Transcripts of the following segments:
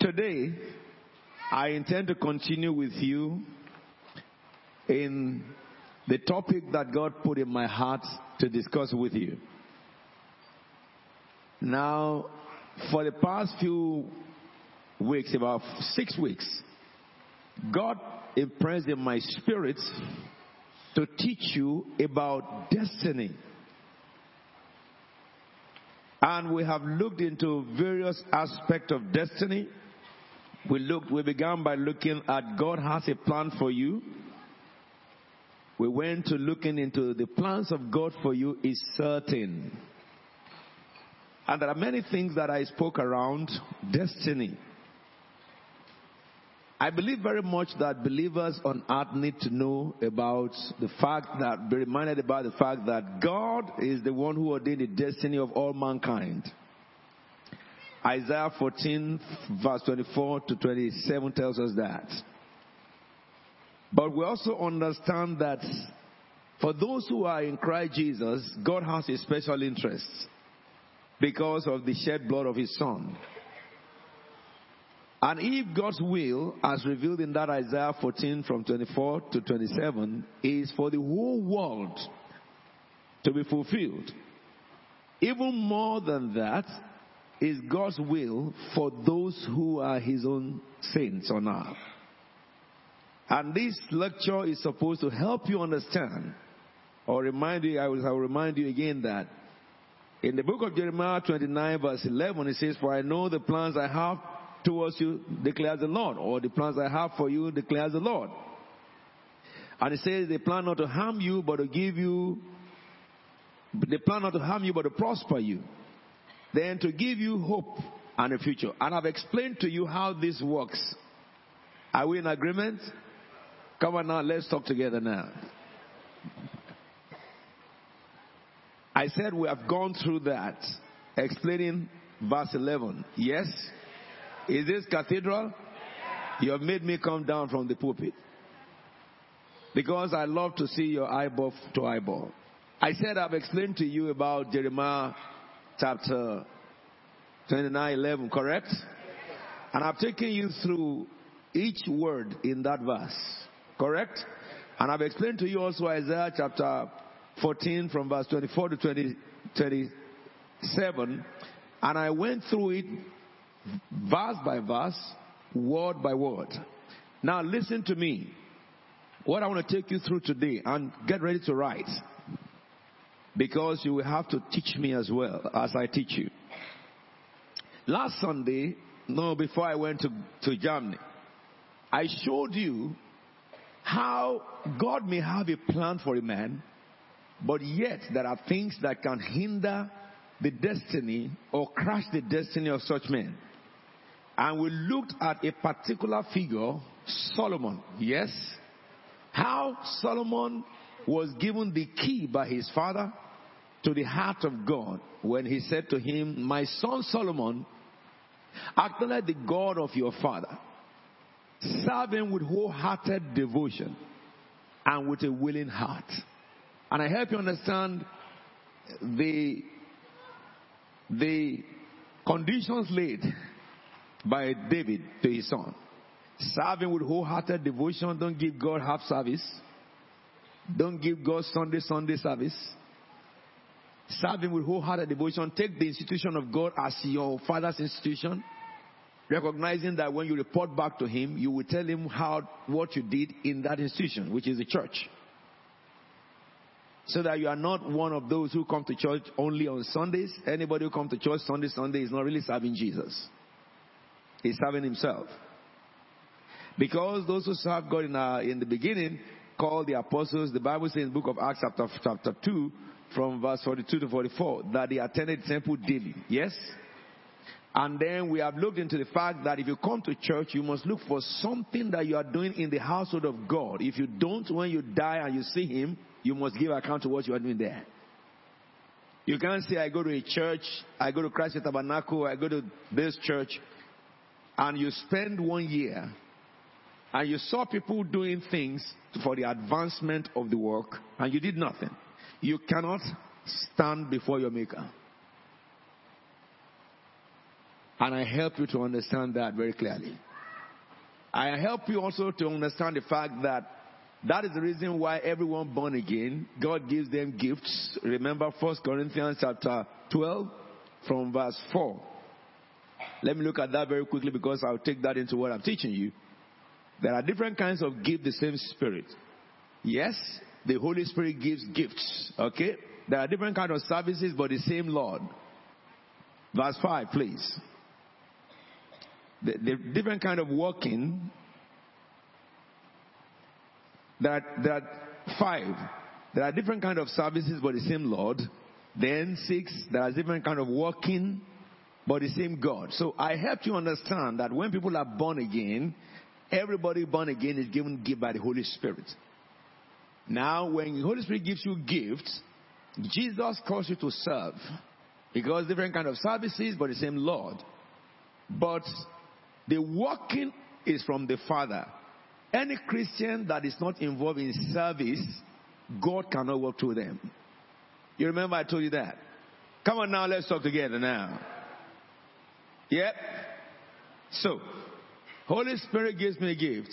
Today, I intend to continue with you in the topic that God put in my heart to discuss with you. Now, for the past few weeks, about six weeks, God impressed in my spirit to teach you about destiny. And we have looked into various aspects of destiny. We looked, we began by looking at God has a plan for you. We went to looking into the plans of God for you is certain. And there are many things that I spoke around destiny. I believe very much that believers on earth need to know about the fact that, be reminded about the fact that God is the one who ordained the destiny of all mankind. Isaiah 14 verse 24 to 27 tells us that. But we also understand that for those who are in Christ Jesus, God has a special interest because of the shed blood of his son. And if God's will, as revealed in that Isaiah 14 from 24 to 27, is for the whole world to be fulfilled, even more than that is God's will for those who are his own saints on earth. And this lecture is supposed to help you understand, or remind you, I will, I will remind you again that in the book of Jeremiah 29 verse 11, it says, For I know the plans I have towards you, declares the Lord, or the plans I have for you, declares the Lord. And it says they plan not to harm you, but to give you, they plan not to harm you, but to prosper you. Then to give you hope and a future. And I've explained to you how this works. Are we in agreement? Come on now, let's talk together now. I said we have gone through that, explaining verse 11. Yes? Is this cathedral? You have made me come down from the pulpit. Because I love to see your eyeball to eyeball. I said I've explained to you about Jeremiah chapter 29 11, correct? And I've taken you through each word in that verse, correct? And I've explained to you also Isaiah chapter 14 from verse 24 to 20, 27. And I went through it verse by verse, word by word. Now listen to me. What I want to take you through today and get ready to write. Because you will have to teach me as well as I teach you. Last Sunday, no, before I went to, to Germany, I showed you how God may have a plan for a man, but yet there are things that can hinder the destiny or crush the destiny of such men. And we looked at a particular figure, Solomon. Yes? How Solomon was given the key by his father to the heart of God when he said to him, My son Solomon, acknowledge the God of your father. Serve him with wholehearted devotion and with a willing heart. And I help you understand the, the conditions laid by David to his son. Serve him with wholehearted devotion. Don't give God half service. Don't give God Sunday, Sunday service. Serve him with wholehearted devotion. Take the institution of God as your father's institution. Recognizing that when you report back to him, you will tell him how, what you did in that institution, which is the church. So that you are not one of those who come to church only on Sundays. Anybody who comes to church Sunday, Sunday is not really serving Jesus. He's serving himself. Because those who serve God in, uh, in the beginning, called the apostles, the Bible says in the book of Acts chapter, chapter 2, from verse 42 to 44, that they attended temple daily. Yes? And then we have looked into the fact that if you come to church, you must look for something that you are doing in the household of God. If you don't, when you die and you see Him, you must give account to what you are doing there. You can't say, I go to a church, I go to Christ Faith Tabernacle, I go to this church, and you spend one year and you saw people doing things for the advancement of the work and you did nothing. You cannot stand before your maker. And I help you to understand that very clearly. I help you also to understand the fact that that is the reason why everyone born again, God gives them gifts. Remember 1 Corinthians chapter 12 from verse 4. Let me look at that very quickly because I'll take that into what I'm teaching you. There are different kinds of gift, the same spirit. Yes, the Holy Spirit gives gifts. Okay? There are different kinds of services, but the same Lord. Verse 5, please. The, the different kind of working. There are, there are five. There are different kind of services, but the same Lord. Then six, there are different kind of working, but the same God. So I help you understand that when people are born again, everybody born again is given gift by the Holy Spirit. Now, when the Holy Spirit gives you gifts, Jesus calls you to serve. Because different kind of services, but the same Lord. But the working is from the Father. Any Christian that is not involved in service, God cannot work through them. You remember I told you that? Come on now, let's talk together now. Yep. So, Holy Spirit gives me a gift.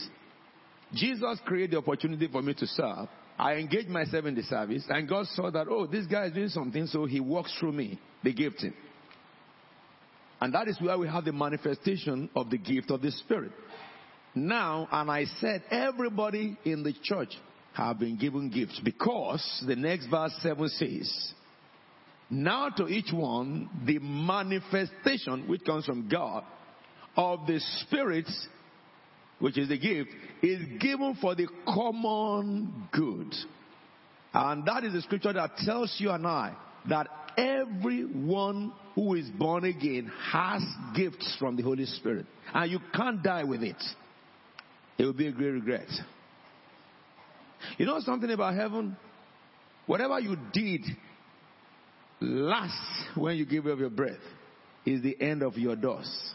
Jesus created the opportunity for me to serve. I engaged myself in the service, and God saw that, oh, this guy is doing something, so he works through me, the gifting. And that is where we have the manifestation of the gift of the Spirit. Now, and I said, everybody in the church have been given gifts because the next verse 7 says, Now to each one, the manifestation which comes from God of the Spirit which is the gift, is given for the common good. And that is the scripture that tells you and I that everyone who is born again has gifts from the Holy Spirit. And you can't die with it. It will be a great regret. You know something about heaven? Whatever you did last when you give up your breath is the end of your dose.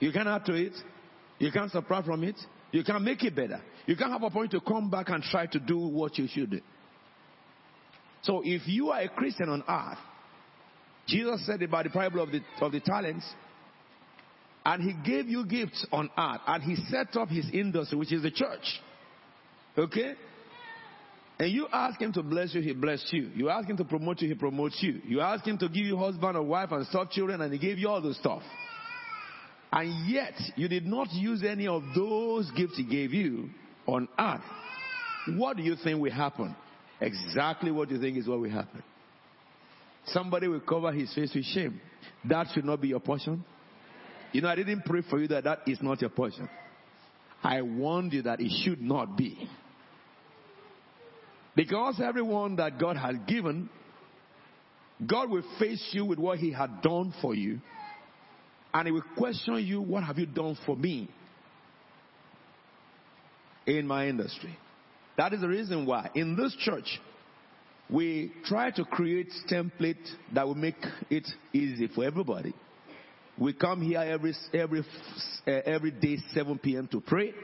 You cannot do it. You can't subtract from it. You can't make it better. You can't have a point to come back and try to do what you should do. So if you are a Christian on earth, Jesus said about the parable of the, of the talents, and he gave you gifts on earth, and he set up his industry, which is the church. Okay? And you ask him to bless you, he bless you. You ask him to promote you, he promotes you. You ask him to give you husband or wife and stuff children, and he gave you all the stuff. And yet, you did not use any of those gifts he gave you on earth. What do you think will happen? Exactly what you think is what will happen. Somebody will cover his face with shame. That should not be your portion. You know, I didn't pray for you that that is not your portion. I warned you that it should not be. Because everyone that God has given, God will face you with what he had done for you and he will question you, What have you done for me in my industry? That is the reason why in this church we try to create template that will make it easy for everybody. We come here every every uh, every day 7 p.m. to pray.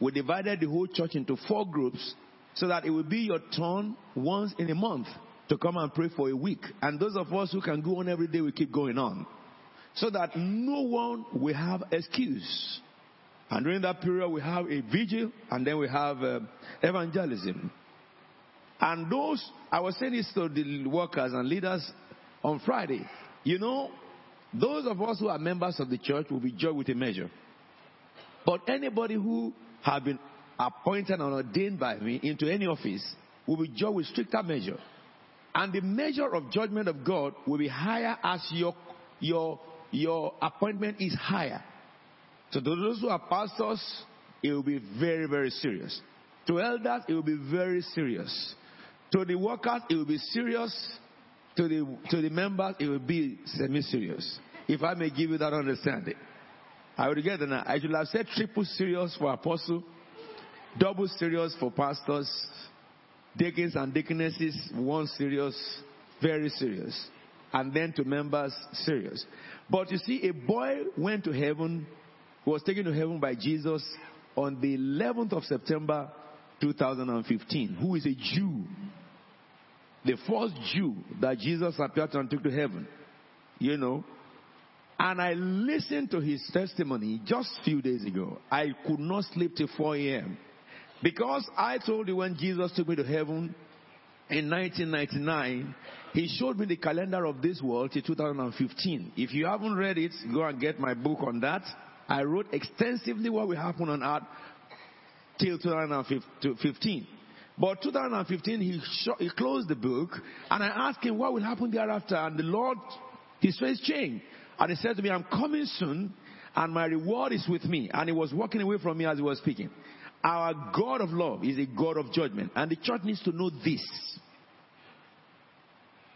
We divided the whole church into four groups so that it will be your turn once in a month to come and pray for a week. And those of us who can go on every day, we keep going on so that no one will have excuse. And during that period, we have a vigil and then we have uh, evangelism. And those, I was saying this to the workers and leaders on Friday. You know, those of us who are members of the church will be judged with a measure. But anybody who have been appointed and ordained by me into any office will be judged with stricter measure. And the measure of judgment of God will be higher as your, your your appointment is higher. So to those who are pastors, it will be very, very serious. To elders, it will be very serious. To the workers, it will be serious. To the, to the members, it will be semi-serious. If I may give you that understanding. I would get now. I should have said triple serious for apostle, double serious for pastors, deacons and deaconesses, one serious, very serious. And then to members, serious. But you see, a boy went to heaven, was taken to heaven by Jesus on the 11th of September 2015, who is a Jew. The first Jew that Jesus appeared to and took to heaven. You know. And I listened to his testimony just a few days ago. I could not sleep till 4 a.m. Because I told you when Jesus took me to heaven in 1999, he showed me the calendar of this world till 2015. If you haven't read it, go and get my book on that. I wrote extensively what will happen on earth till 2015. But 2015, he, he closed the book, and I asked him what will happen thereafter. And the Lord, his face changed. And he said to me, I'm coming soon, and my reward is with me. And he was walking away from me as he was speaking. Our God of love is a God of judgment. And the church needs to know this.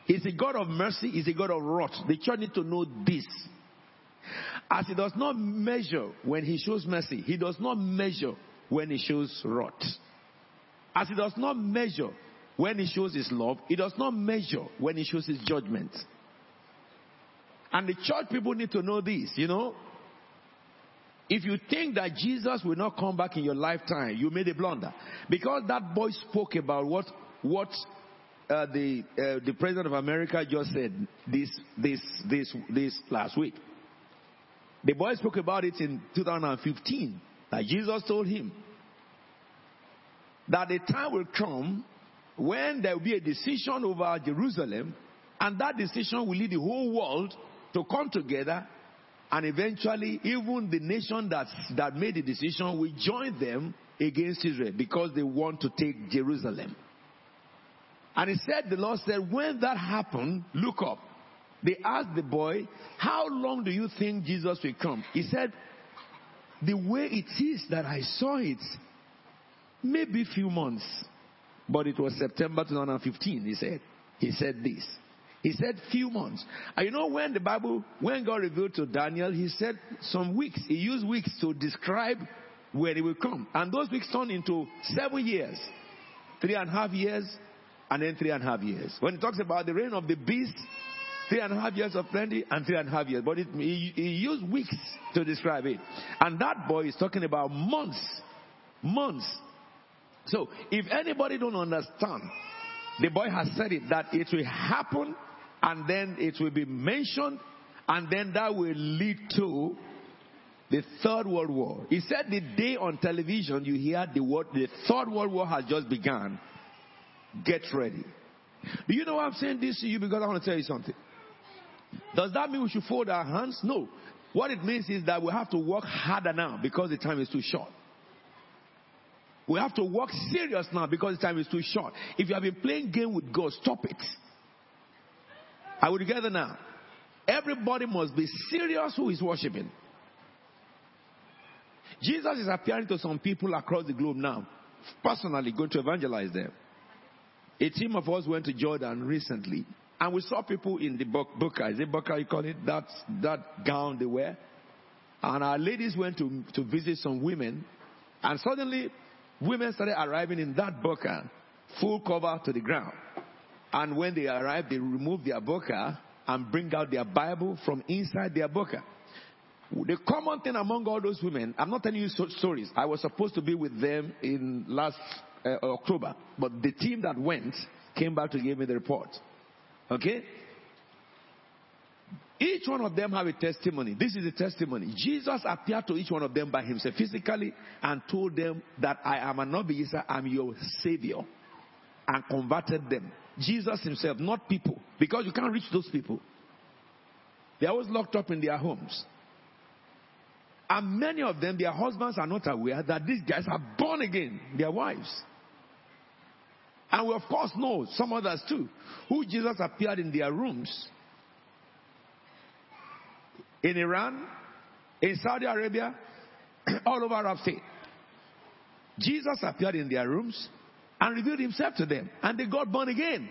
He's a God of mercy, he's a God of wrath. The church needs to know this. As he does not measure when he shows mercy, he does not measure when he shows wrath. As he does not measure when he shows his love, he does not measure when he shows his judgment. And the church people need to know this, you know. If you think that Jesus will not come back in your lifetime, you made a blunder. Because that boy spoke about what, what uh, the, uh, the president of America just said this, this, this, this last week. The boy spoke about it in 2015. That Jesus told him that the time will come when there will be a decision over Jerusalem, and that decision will lead the whole world to come together, and eventually, even the nation that, that made the decision will join them against Israel because they want to take Jerusalem. And he said, the Lord said, when that happened, look up. They asked the boy, how long do you think Jesus will come? He said, the way it is that I saw it, maybe few months. But it was September 2015, he said. He said this. He said few months. And you know when the Bible, when God revealed to Daniel, he said some weeks. He used weeks to describe where he will come. And those weeks turned into seven years. Three and a half years, and then three and a half years. When he talks about the reign of the beast, three and a half years of plenty and three and a half years. But it, he, he used weeks to describe it. And that boy is talking about months. Months. So if anybody don't understand, the boy has said it that it will happen and then it will be mentioned and then that will lead to the third world war. He said the day on television you hear the word the third world war has just begun. Get ready. Do you know why I'm saying this to you? Because I want to tell you something. Does that mean we should fold our hands? No. What it means is that we have to work harder now because the time is too short. We have to work serious now because the time is too short. If you have been playing game with God, stop it. Are we together now? Everybody must be serious who is worshiping. Jesus is appearing to some people across the globe now, personally going to evangelize them. A team of us went to Jordan recently, and we saw people in the burqa. Is it you call it? That, that gown they wear. And our ladies went to, to visit some women, and suddenly women started arriving in that burqa, uh, full cover to the ground. And when they arrive, they remove their burqa and bring out their Bible from inside their burqa. The common thing among all those women, I'm not telling you stories. I was supposed to be with them in last uh, October. But the team that went came back to give me the report. Okay? Each one of them have a testimony. This is a testimony. Jesus appeared to each one of them by himself physically and told them that I am an Isa, I'm your savior. And converted them. Jesus himself, not people. Because you can't reach those people. They're always locked up in their homes. And many of them, their husbands are not aware that these guys are born again, their wives. And we, of course, know some others too, who Jesus appeared in their rooms in Iran, in Saudi Arabia, all over Arab state. Jesus appeared in their rooms and revealed himself to them, and they got born again.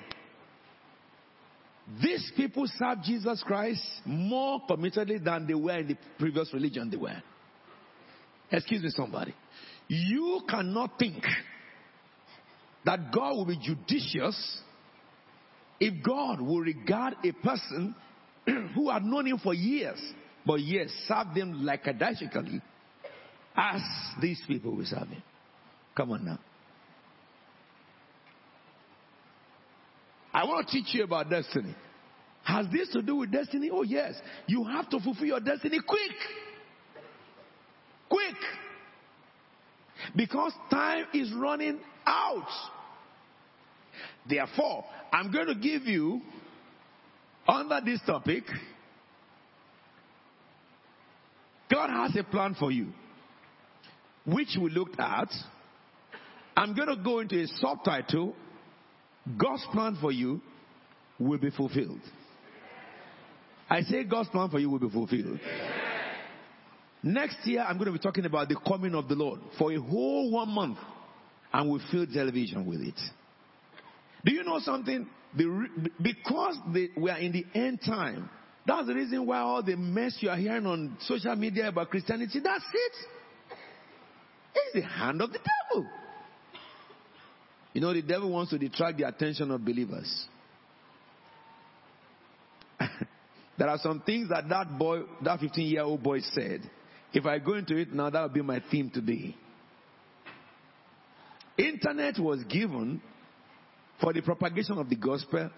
These people serve Jesus Christ more committedly than they were in the previous religion they were. Excuse me, somebody. You cannot think that God will be judicious if God will regard a person who had known him for years, but yet served him lackadaisically as these people will serve him. Come on now. I want to teach you about destiny. Has this to do with destiny? Oh, yes. You have to fulfill your destiny quick. Quick. Because time is running out. Therefore, I'm going to give you, under this topic, God has a plan for you, which we looked at. I'm going to go into a subtitle God's plan for you will be fulfilled. I say God's plan for you will be fulfilled. Next year, I'm going to be talking about the coming of the Lord for a whole one month, and we'll fill television with it. Do you know something? The, because the, we are in the end time, that's the reason why all the mess you are hearing on social media about Christianity, that's it. It's the hand of the devil. You know, the devil wants to detract the attention of believers. there are some things that that boy, that 15 year old boy said. If I go into it now, that will be my theme today. Internet was given for the propagation of the gospel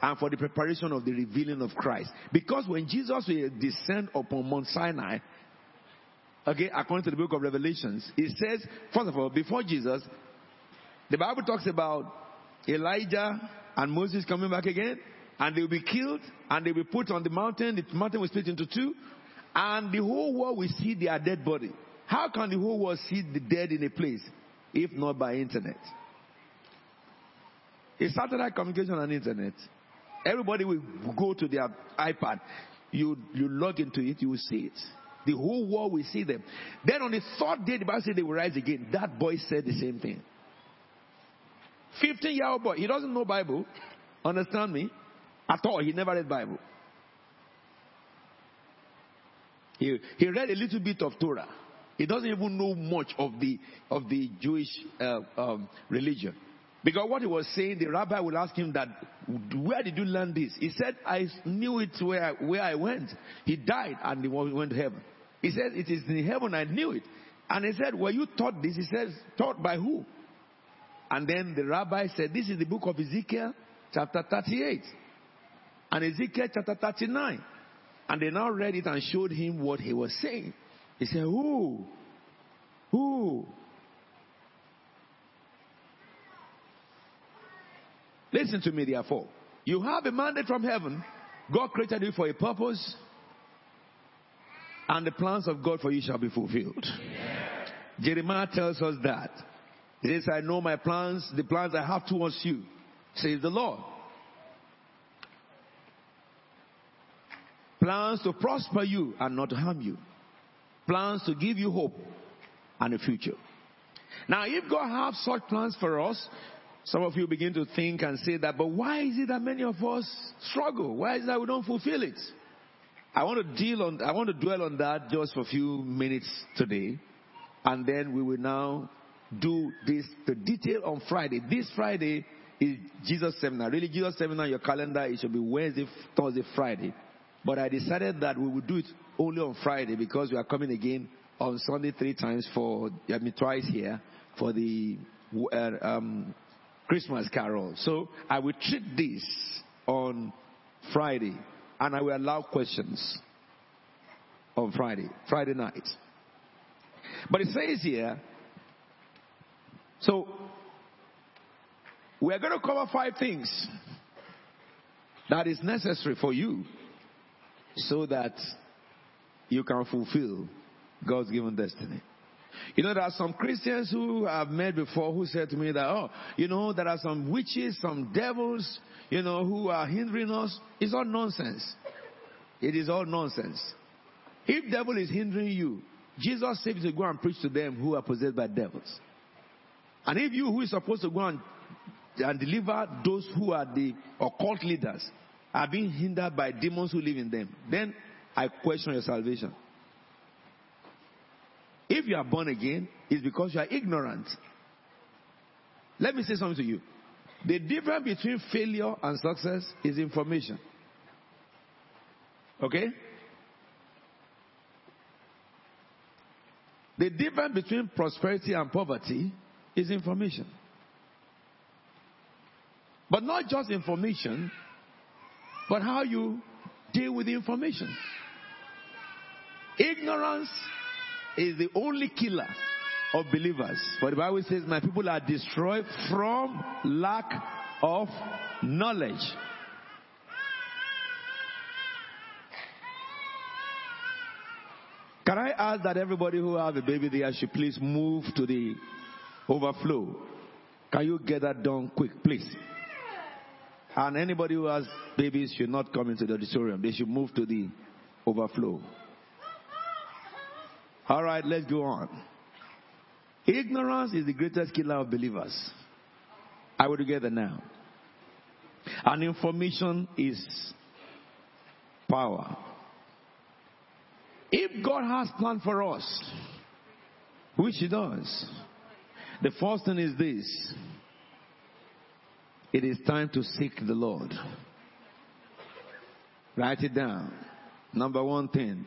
and for the preparation of the revealing of Christ. Because when Jesus will descend upon Mount Sinai, okay, according to the book of Revelations, it says, first of all, before Jesus, the Bible talks about Elijah and Moses coming back again, and they will be killed, and they will be put on the mountain. The mountain will split into two, and the whole world will see their dead body. How can the whole world see the dead in a place if not by internet? It's satellite communication and internet. Everybody will go to their iPad. You, you log into it, you will see it. The whole world will see them. Then on the third day, the Bible said they will rise again. That boy said the same thing. 15 year old boy. He doesn't know Bible. Understand me? At all. He never read Bible. He, he read a little bit of Torah. He doesn't even know much of the, of the Jewish uh, um, religion. Because what he was saying, the rabbi will ask him that, where did you learn this? He said, I knew it where I, where I went. He died and he went to heaven. He said, it is in heaven, I knew it. And he said, were you taught this? He says, taught by who? And then the rabbi said, This is the book of Ezekiel, chapter 38, and Ezekiel, chapter 39. And they now read it and showed him what he was saying. He said, Who? Who? Listen to me, therefore. You have a mandate from heaven. God created you for a purpose, and the plans of God for you shall be fulfilled. Yeah. Jeremiah tells us that. He says, I know my plans, the plans I have towards you, says the Lord. Plans to prosper you and not harm you. Plans to give you hope and a future. Now, if God has such plans for us, some of you begin to think and say that, but why is it that many of us struggle? Why is it that we don't fulfill it? I want to deal on, I want to dwell on that just for a few minutes today. And then we will now do this, the detail on Friday. This Friday is Jesus seminar. Really, Jesus seminar, your calendar, it should be Wednesday, Thursday, Friday. But I decided that we would do it only on Friday because we are coming again on Sunday three times for, I mean, twice here for the uh, um, Christmas carol. So I will treat this on Friday and I will allow questions on Friday, Friday night. But it says here, so, we are going to cover five things that is necessary for you so that you can fulfill God's given destiny. You know, there are some Christians who I've met before who said to me that, oh, you know, there are some witches, some devils, you know, who are hindering us. It's all nonsense. It is all nonsense. If devil is hindering you, Jesus said to go and preach to them who are possessed by devils. And if you who is supposed to go and, and deliver those who are the occult leaders are being hindered by demons who live in them, then I question your salvation. If you are born again, it's because you are ignorant. Let me say something to you. The difference between failure and success is information. Okay? The difference between prosperity and poverty is information. But not just information, but how you deal with information. Ignorance is the only killer of believers. For the Bible says, My people are destroyed from lack of knowledge. Can I ask that everybody who have a baby there should please move to the overflow? Can you get that done quick, please? And anybody who has babies should not come into the auditorium. They should move to the overflow. All right, let's go on. Ignorance is the greatest killer of believers. I will together now. And information is power. If God has planned for us, which He does, the first thing is this it is time to seek the Lord. Write it down. Number one thing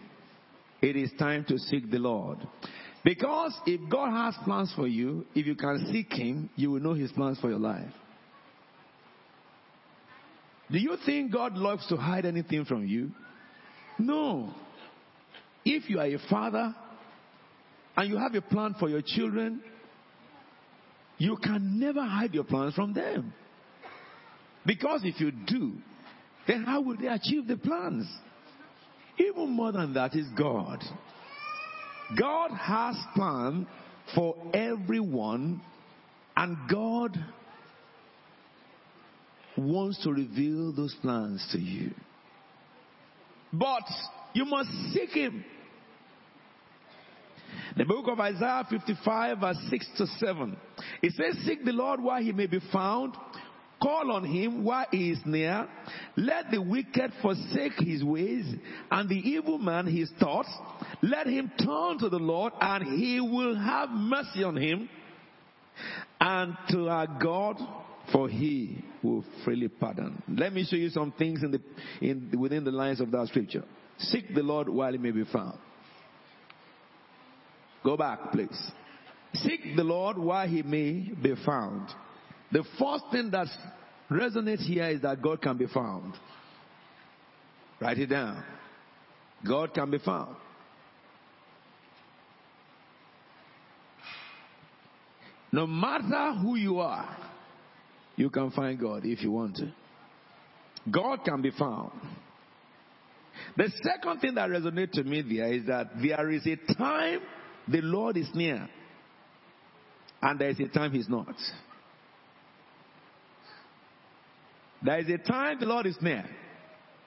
it is time to seek the Lord. Because if God has plans for you, if you can seek Him, you will know His plans for your life. Do you think God loves to hide anything from you? No. If you are a father and you have a plan for your children, you can never hide your plans from them. Because if you do, then how will they achieve the plans? Even more than that is God. God has plan for everyone and God wants to reveal those plans to you. But you must seek Him. The book of Isaiah 55 verse 6 to 7. It says, Seek the Lord while he may be found. Call on him while he is near. Let the wicked forsake his ways and the evil man his thoughts. Let him turn to the Lord and he will have mercy on him and to our God for he will freely pardon. Let me show you some things in the, in, within the lines of that scripture. Seek the Lord while he may be found. Go back, please. Seek the Lord while he may be found. The first thing that resonates here is that God can be found. Write it down. God can be found. No matter who you are, you can find God if you want to. God can be found. The second thing that resonates to me there is that there is a time the Lord is near, and there is a time He's not. There is a time the Lord is near,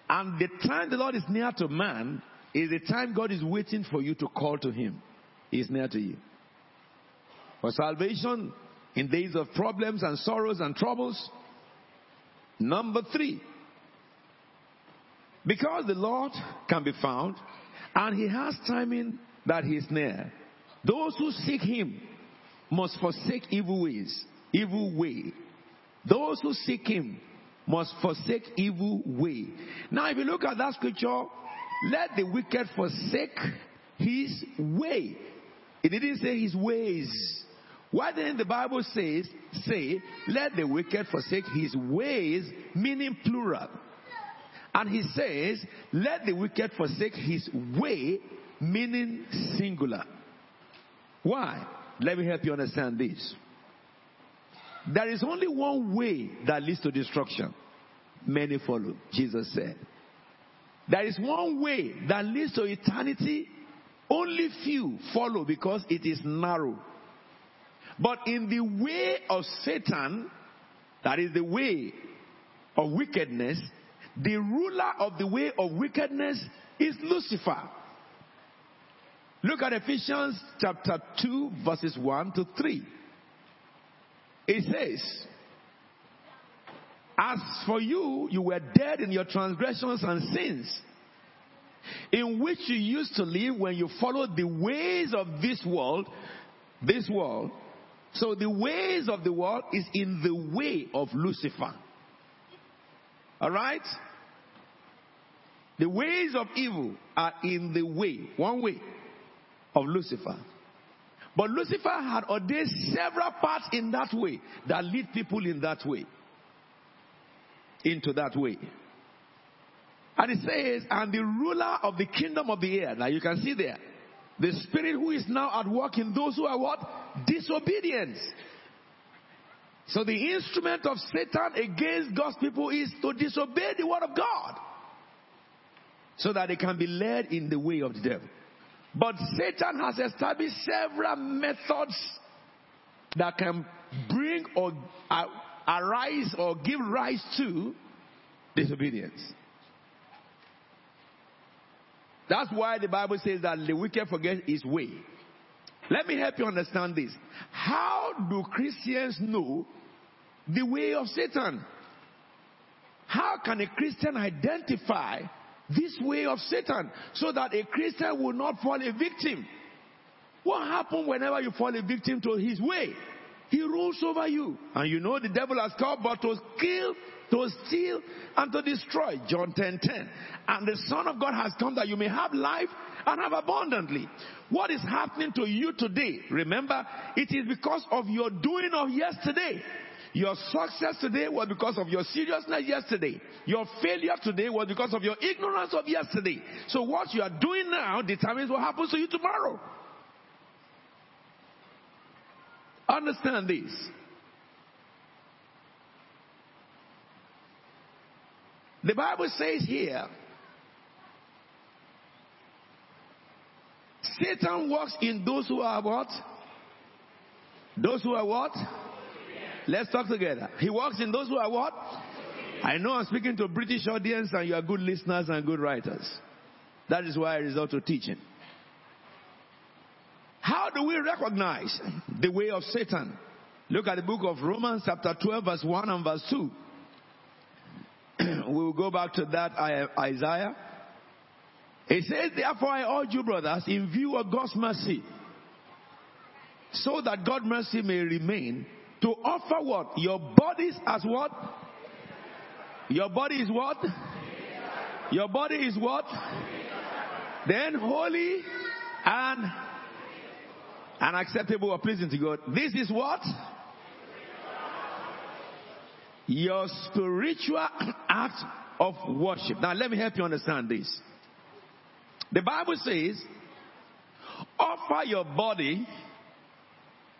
and the time the Lord is near to man is the time God is waiting for you to call to Him. He's near to you. For salvation in days of problems and sorrows and troubles. Number three, because the Lord can be found and He has timing that He is near. Those who seek him must forsake evil ways, evil way. Those who seek him must forsake evil way. Now, if you look at that scripture, let the wicked forsake his way. It didn't say his ways. Why didn't the Bible says say, let the wicked forsake his ways, meaning plural? And he says, let the wicked forsake his way, meaning singular. Why? Let me help you understand this. There is only one way that leads to destruction. Many follow, Jesus said. There is one way that leads to eternity. Only few follow because it is narrow. But in the way of Satan, that is the way of wickedness, the ruler of the way of wickedness is Lucifer. Look at Ephesians chapter 2, verses 1 to 3. It says, As for you, you were dead in your transgressions and sins, in which you used to live when you followed the ways of this world, this world. So the ways of the world is in the way of Lucifer. Alright? The ways of evil are in the way, one way of Lucifer. But Lucifer had ordained several paths in that way that lead people in that way. Into that way. And it says, and the ruler of the kingdom of the air. Now you can see there. The spirit who is now at work in those who are what? Disobedience. So the instrument of Satan against God's people is to disobey the word of God. So that they can be led in the way of the devil. But Satan has established several methods that can bring or uh, arise or give rise to disobedience. That's why the Bible says that the wicked forget his way. Let me help you understand this. How do Christians know the way of Satan? How can a Christian identify this way of Satan so that a Christian will not fall a victim? What happens whenever you fall a victim to his way? He rules over you. And you know the devil has come but to kill, to steal, and to destroy. John 10 10. And the Son of God has come that you may have life and have abundantly. What is happening to you today? Remember, it is because of your doing of yesterday. Your success today was because of your seriousness yesterday. Your failure today was because of your ignorance of yesterday. So what you are doing now determines what happens to you tomorrow. Understand this. The Bible says here, Satan works in those who are what? Those who are what? Let's talk together. He works in those who are what? I know I'm speaking to a British audience and you are good listeners and good writers. That is why I resort to teaching. How do we recognize the way of Satan? Look at the book of Romans, chapter 12, verse 1 and verse 2. we will go back to that Isaiah. It says, Therefore, I urge you, brothers, in view of God's mercy, so that God's mercy may remain, to offer what? Your bodies as what? Your body is what? Your body is what? Then holy and and acceptable or pleasing to God. This is what? Your spiritual act of worship. Now let me help you understand this. The Bible says, offer your body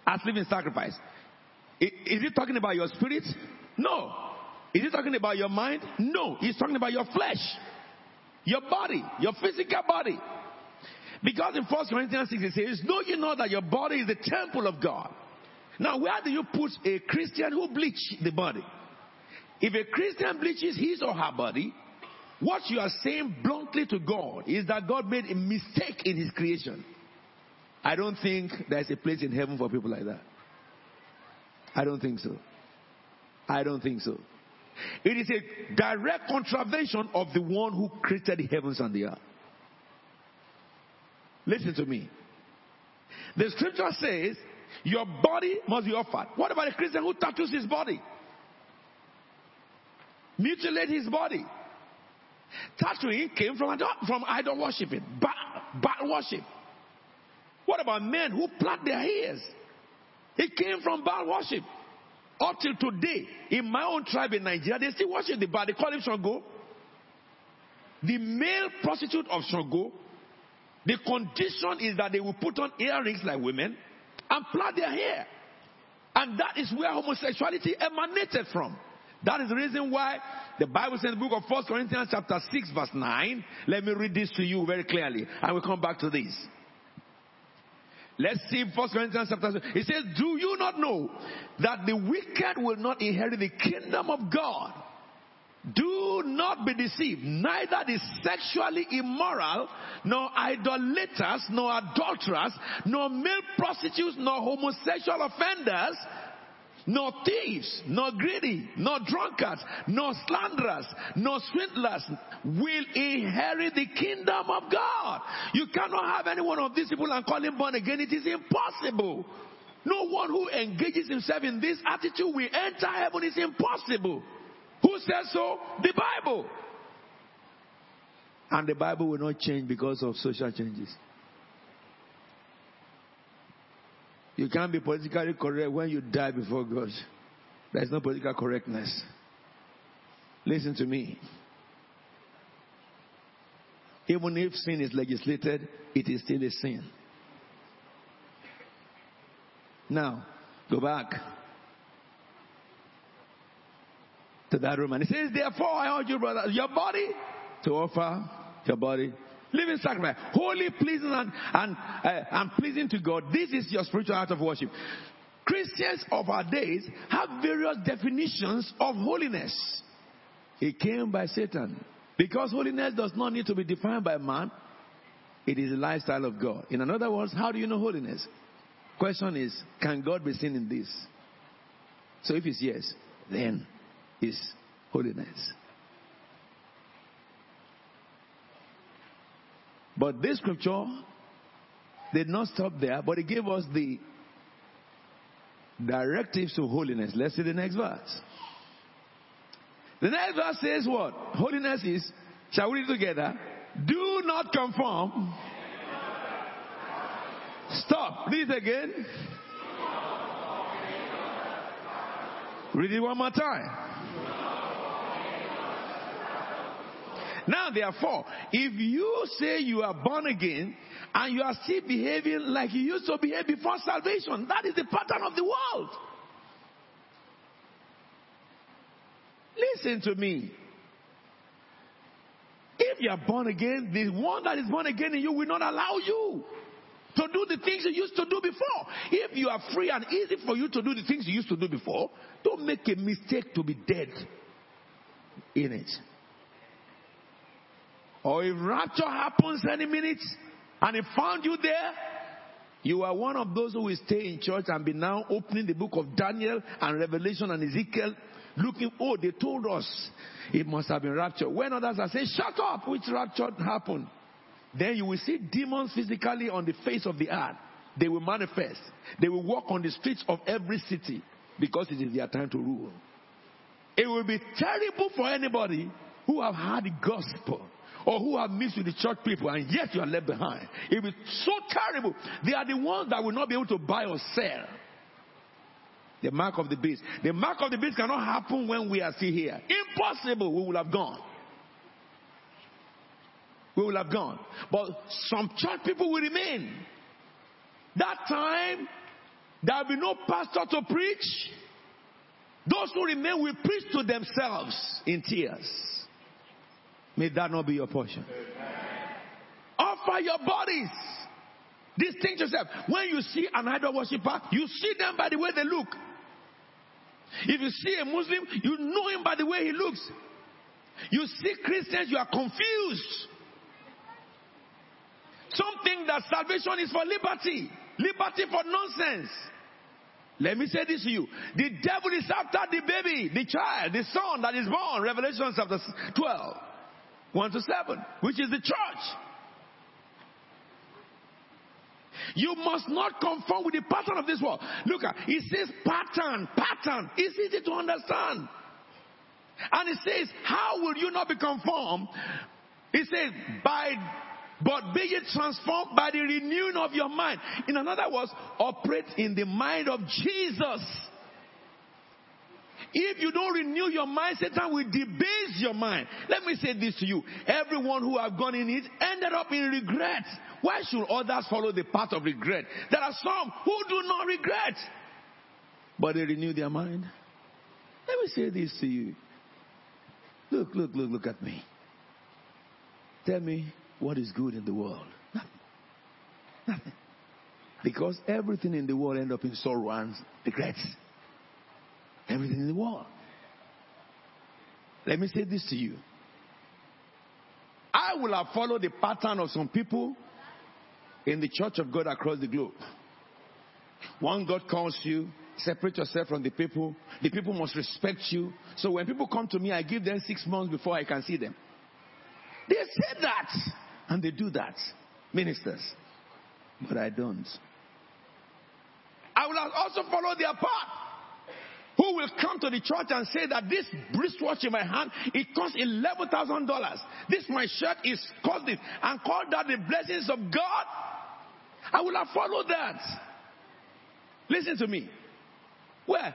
as living sacrifice. Is he talking about your spirit? No. Is he talking about your mind? No. He's talking about your flesh, your body, your physical body. Because in 1 Corinthians 6 it says, Know you know that your body is the temple of God. Now, where do you put a Christian who bleach the body? If a Christian bleaches his or her body, what you are saying bluntly to God is that God made a mistake in his creation. I don't think there's a place in heaven for people like that. I don't think so. I don't think so. It is a direct contravention of the one who created the heavens and the earth. Listen to me. The scripture says your body must be offered. What about a Christian who tattoos his body? Mutilate his body. Tattooing came from, from idol worshiping, Baal worship. What about men who plait their hairs? It came from Baal worship. Up till today, in my own tribe in Nigeria, they still worship the Baal. They call him Shango. The male prostitute of Shango the condition is that they will put on earrings like women and plait their hair. And that is where homosexuality emanated from. That is the reason why the Bible says in the book of 1 Corinthians chapter 6 verse 9. Let me read this to you very clearly. I will come back to this. Let's see 1 Corinthians chapter 6. It says, Do you not know that the wicked will not inherit the kingdom of God? Do not be deceived. Neither the sexually immoral, nor idolaters, nor adulterers, nor male prostitutes, nor homosexual offenders, nor thieves, nor greedy, nor drunkards, nor slanderers, nor swindlers will inherit the kingdom of God. You cannot have any one of these people and call him born again. It is impossible. No one who engages himself in this attitude will enter heaven. It's impossible. Who says so? The Bible. And the Bible will not change because of social changes. You can't be politically correct when you die before God. There's no political correctness. Listen to me. Even if sin is legislated, it is still a sin. Now, go back to that room. And he says, Therefore, I urge you, brother, your body to offer your body. Living sacrifice, holy, pleasing, and, and, uh, and pleasing to God. This is your spiritual act of worship. Christians of our days have various definitions of holiness. It came by Satan. Because holiness does not need to be defined by man, it is the lifestyle of God. In other words, how do you know holiness? Question is, can God be seen in this? So if it's yes, then it's holiness. But this scripture did not stop there, but it gave us the directives to holiness. Let's see the next verse. The next verse says what? Holiness is, shall we read together? Do not conform. Stop. Read again. Read it one more time. Now, therefore, if you say you are born again and you are still behaving like you used to behave before salvation, that is the pattern of the world. Listen to me. If you are born again, the one that is born again in you will not allow you to do the things you used to do before. If you are free and easy for you to do the things you used to do before, don't make a mistake to be dead in it. Or if rapture happens any minute and it found you there, you are one of those who will stay in church and be now opening the book of Daniel and Revelation and Ezekiel, looking, oh, they told us it must have been rapture. When others are saying, shut up, which rapture happened? Then you will see demons physically on the face of the earth. They will manifest. They will walk on the streets of every city because it is their time to rule. It will be terrible for anybody who have heard the gospel or who have mixed with the church people and yet you are left behind. It be so terrible. They are the ones that will not be able to buy or sell. The mark of the beast. The mark of the beast cannot happen when we are still here. Impossible. We will have gone. We will have gone. But some church people will remain. That time, there will be no pastor to preach. Those who remain will preach to themselves in tears. May that not be your portion. Offer your bodies. Distinct yourself. When you see an idol worshiper, you see them by the way they look. If you see a Muslim, you know him by the way he looks. You see Christians, you are confused. Something that salvation is for liberty, liberty for nonsense. Let me say this to you. The devil is after the baby, the child, the son that is born. Revelation chapter 12. 1 to 7, which is the church. You must not conform with the pattern of this world. Look at it says pattern, pattern. It's easy to understand. And it says, How will you not be conformed? It says, by but be it transformed by the renewing of your mind. In other words, operate in the mind of Jesus. If you don't renew your mind, Satan will debase your mind. Let me say this to you. Everyone who have gone in it ended up in regret. Why should others follow the path of regret? There are some who do not regret, but they renew their mind. Let me say this to you. Look, look, look, look at me. Tell me what is good in the world. Nothing. Nothing. Because everything in the world end up in sorrow and regrets everything in the world. Let me say this to you. I will have followed the pattern of some people in the church of God across the globe. One God calls you, separate yourself from the people. The people must respect you. So when people come to me, I give them six months before I can see them. They say that, and they do that, ministers. But I don't. I will also follow their path who will come to the church and say that this wristwatch in my hand, it costs $11,000. This my shirt is costing and call that the blessings of God. I will have followed that. Listen to me. Where?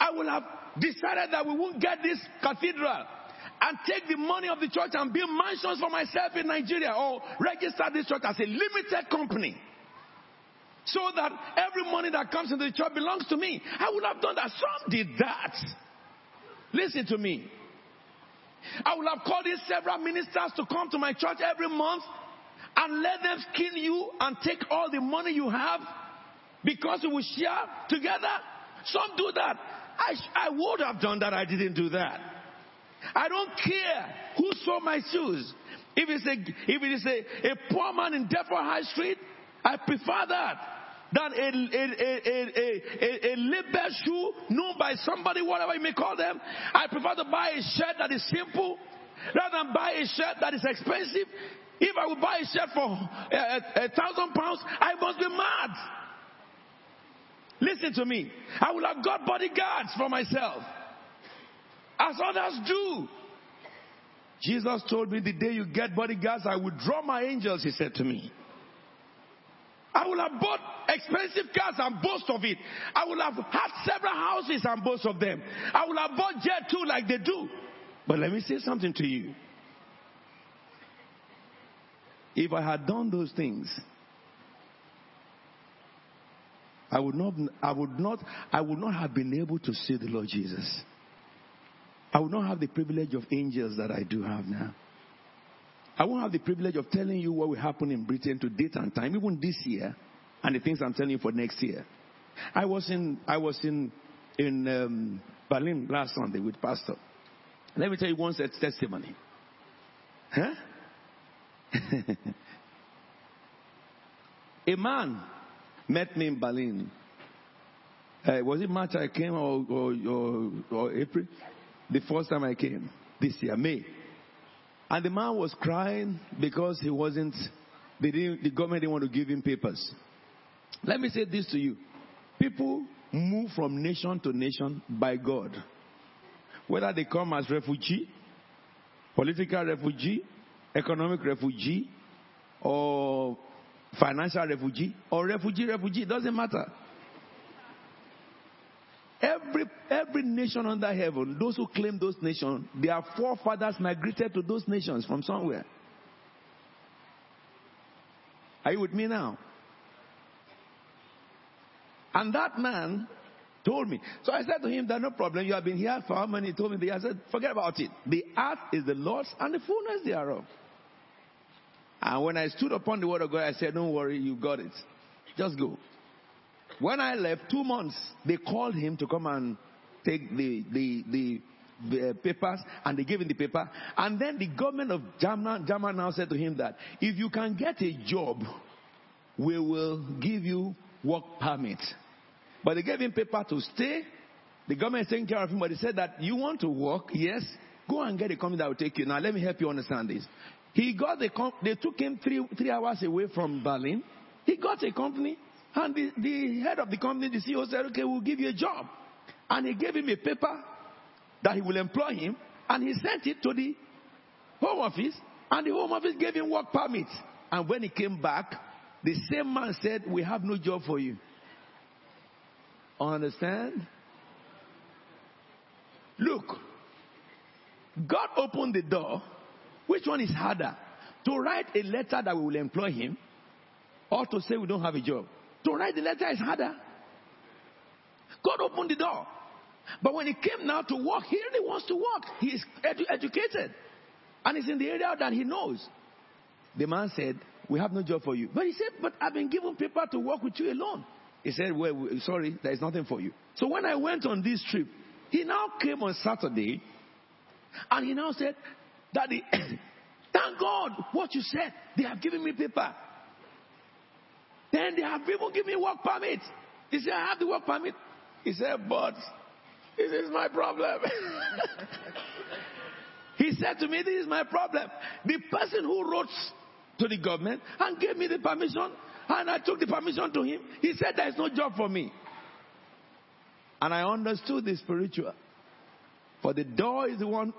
I will have decided that we won't get this cathedral. and take the money of the church and build mansions for myself in Nigeria or register this church as a limited company. So that every money that comes into the church belongs to me. I would have done that. Some did that. Listen to me. I would have called in several ministers to come to my church every month and let them skin you and take all the money you have because we will share together. Some do that. I, I would have done that. I didn't do that. I don't care who saw my shoes. If it's a, if it is a, a poor man in Deptford High Street, I prefer that than a, a, a, a, a, label shoe known by somebody, whatever you may call them. I prefer to buy a shirt that is simple rather than buy a shirt that is expensive. If I would buy a shirt for a, a, a thousand pounds, I must be mad. Listen to me. I will have got bodyguards for myself. As others do. Jesus told me the day you get bodyguards, I will draw my angels, he said to me. I will have bought expensive cars and boast of it. I will have had several houses and boast of them. I will have bought jet too like they do. But let me say something to you. If I had done those things, I would not, I would not, I would not have been able to see the Lord Jesus. I would not have the privilege of angels that I do have now. I won't have the privilege of telling you what will happen in Britain to date and time, even this year, and the things I'm telling you for next year. I was in, I was in, in um, Berlin last Sunday with Pastor. Let me tell you one testimony. Huh? A man met me in Berlin. Uh, was it March I came or, or, or, or April? The first time I came this year, May. And the man was crying because he wasn't, the government didn't want to give him papers. Let me say this to you. People move from nation to nation by God. Whether they come as refugee, political refugee, economic refugee, or financial refugee, or refugee, refugee, doesn't matter. Every, every nation under heaven, those who claim those nations, their forefathers migrated to those nations from somewhere. Are you with me now? And that man told me. So I said to him, There's no problem. You have been here for how many? He told me. I said, Forget about it. The earth is the Lord's and the fullness thereof. And when I stood upon the word of God, I said, Don't worry, you got it. Just go. When I left, two months, they called him to come and take the, the, the, the uh, papers and they gave him the paper. And then the government of Germany, Germany now said to him that if you can get a job, we will give you work permit. But they gave him paper to stay. The government is taking care of him, but they said that you want to work, yes, go and get a company that will take you. Now let me help you understand this. He got the they took him three three hours away from Berlin. He got a company, and the, the head of the company, the CEO said, "Okay, we'll give you a job," and he gave him a paper that he will employ him, and he sent it to the home office, and the home office gave him work permit. And when he came back, the same man said, "We have no job for you." Understand? Look, God opened the door. Which one is harder? To write a letter that we will employ him or to say we don't have a job? To write the letter is harder. God opened the door. But when he came now to work, he really wants to work. He is edu- educated. And he's in the area that he knows. The man said, We have no job for you. But he said, But I've been given paper to work with you alone. He said, Well, sorry, there is nothing for you. So when I went on this trip, he now came on Saturday and he now said, Daddy, thank God what you said. They have given me paper. Then they have people give me work permit. He said, I have the work permit. He said, But this is my problem. he said to me, This is my problem. The person who wrote to the government and gave me the permission and I took the permission to him. He said, There is no job for me. And I understood the spiritual. For the door is the one,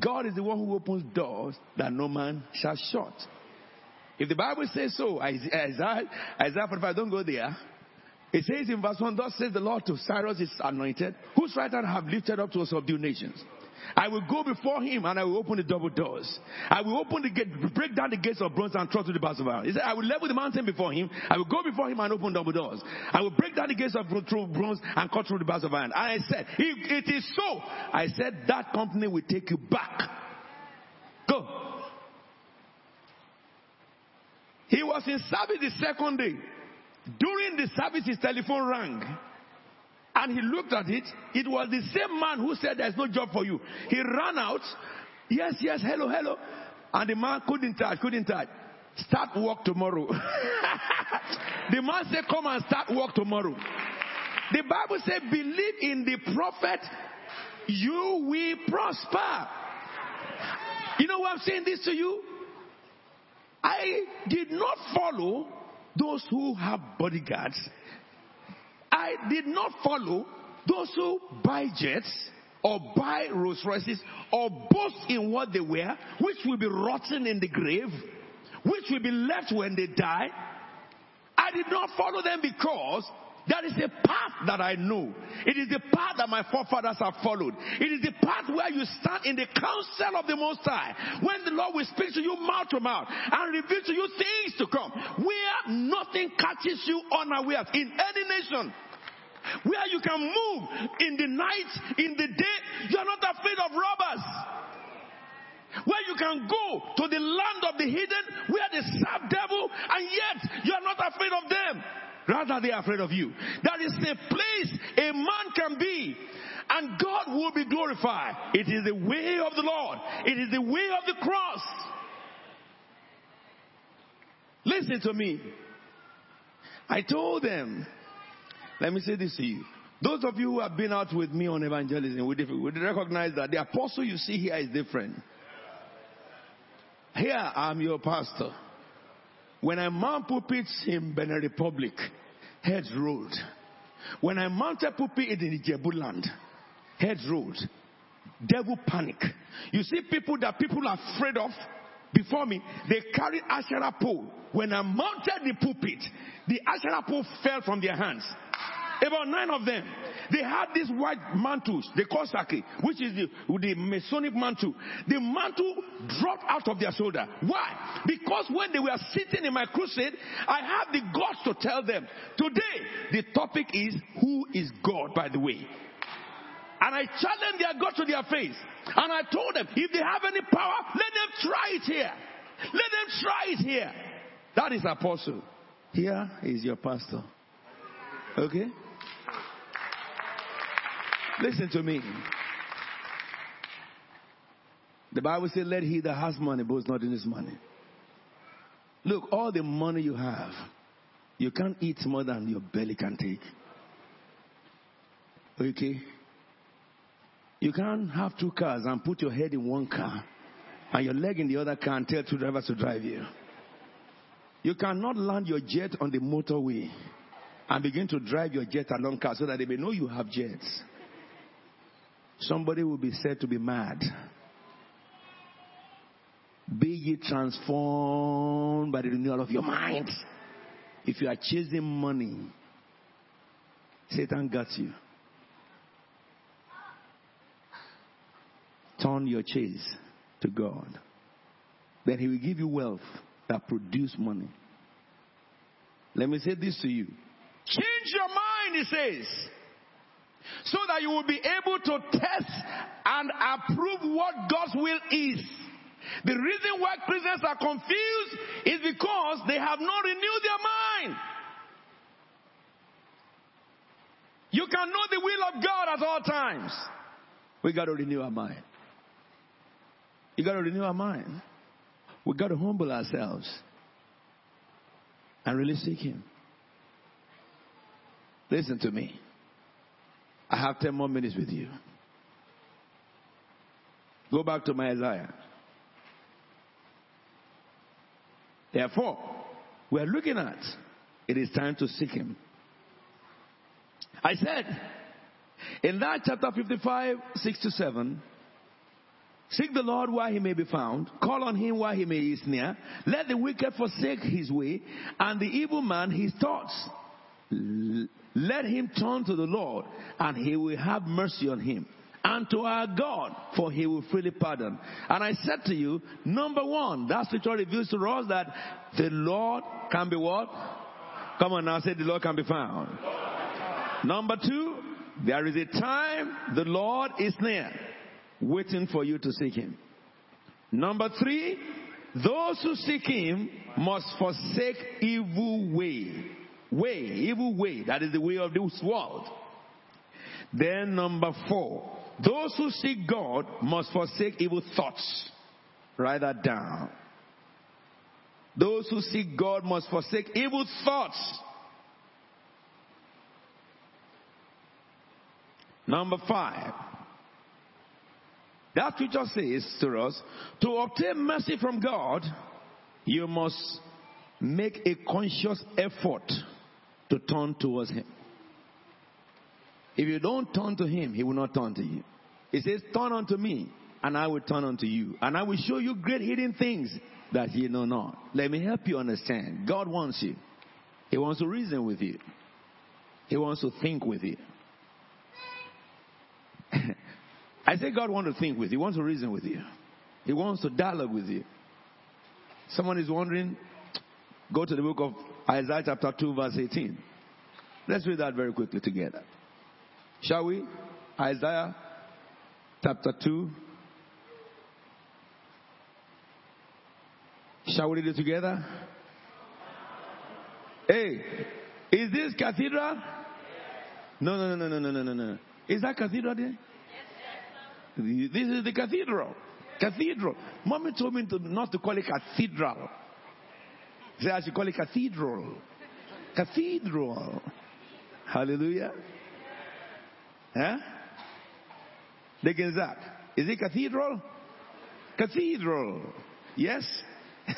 God is the one who opens doors that no man shall shut. If the Bible says so, Isaiah, Isaiah 45, don't go there. It says in verse 1, Thus says the Lord to Cyrus his anointed, whose right hand have lifted up to subdue nations. I will go before him and I will open the double doors. I will open the gate, break down the gates of bronze and throttle the bars of iron. He said, I will level the mountain before him. I will go before him and open double doors. I will break down the gates of bronze and cut through the bars of iron. And I said, if it is so, I said that company will take you back. Go. He was in service the second day. During the service, his telephone rang. And he looked at it. It was the same man who said, There's no job for you. He ran out. Yes, yes, hello, hello. And the man couldn't touch, couldn't touch. Start work tomorrow. the man said, Come and start work tomorrow. The Bible said, Believe in the prophet, you will prosper. You know why I'm saying this to you? I did not follow those who have bodyguards I did not follow those who buy jets or buy Rolls Royces or boast in what they wear, which will be rotten in the grave, which will be left when they die. I did not follow them because that is a path that I know. It is the path that my forefathers have followed. It is the path where you stand in the counsel of the Most High. When the Lord will speak to you mouth to mouth and reveal to you things to come. Where nothing catches you unawares in any nation. Where you can move in the night, in the day. You are not afraid of robbers where you can go to the land of the hidden where they serve devil and yet you are not afraid of them Rather, they are afraid of you. That is the place a man can be and God will be glorified. It is the way of the Lord. It is the way of the cross. Listen to me. I told them, let me say this to you. Those of you who have been out with me on evangelism would recognize that the apostle you see here is different. Here I'm your pastor. When I mount pulpits in Benin Republic, heads rolled. When I mounted pulpit in Ijebu land, heads rolled. Devil panic. You see people that people are afraid of before me, they carried Asherah pole. When I mounted the pulpit, the Asherah pole fell from their hands. About nine of them. They had these white mantles, they call sake, which is the, the Masonic mantle. The mantle dropped out of their shoulder. Why? Because when they were sitting in my crusade, I had the guts to tell them, today the topic is who is God, by the way. And I challenged their God to their face. And I told them, if they have any power, let them try it here. Let them try it here. That is apostle. Here is your pastor. Okay? Listen to me. The Bible says, let he that has money boast not in his money. Look, all the money you have, you can't eat more than your belly can take. Okay? You can't have two cars and put your head in one car and your leg in the other car and tell two drivers to drive you. You cannot land your jet on the motorway and begin to drive your jet along car so that they may know you have jets somebody will be said to be mad. Be ye transformed by the renewal of your mind. If you are chasing money, Satan got you. Turn your chase to God. Then He will give you wealth that produce money. Let me say this to you. Change your mind, He says so that you will be able to test and approve what God's will is. The reason why Christians are confused is because they have not renewed their mind. You can know the will of God at all times. We got to renew our mind. You got to renew our mind. We got to humble ourselves and really seek Him. Listen to me. I have 10 more minutes with you. Go back to my Isaiah. Therefore, we are looking at it is time to seek him. I said in that chapter 55, 6 to 7, Seek the Lord while he may be found. Call on him while he may is near. Let the wicked forsake his way and the evil man his thoughts. Let him turn to the Lord and he will have mercy on him and to our God, for he will freely pardon. And I said to you, number one, that scripture reveals to us that the Lord can be what? Come on now, say the Lord can be found. Number two, there is a time the Lord is near, waiting for you to seek him. Number three, those who seek him must forsake evil way. Way, evil way. That is the way of this world. Then number four, those who seek God must forsake evil thoughts. Write that down. Those who seek God must forsake evil thoughts. Number five. That scripture says to us, to obtain mercy from God, you must make a conscious effort to turn towards Him. If you don't turn to Him, He will not turn to you. He says, Turn unto me, and I will turn unto you, and I will show you great hidden things that ye know not. Let me help you understand. God wants you. He wants to reason with you. He wants to think with you. I say God wants to think with you. He wants to reason with you. He wants to dialogue with you. Someone is wondering, go to the book of Isaiah chapter 2 verse 18. Let's read that very quickly together. Shall we? Isaiah chapter 2. Shall we read it together? Hey, is this cathedral? No, no, no, no, no, no, no, no. Is that cathedral there? This is the cathedral. Cathedral. Mommy told me to, not to call it cathedral. Say I should call it cathedral. Cathedral. Hallelujah. Huh? That. Is it cathedral? Cathedral. Yes?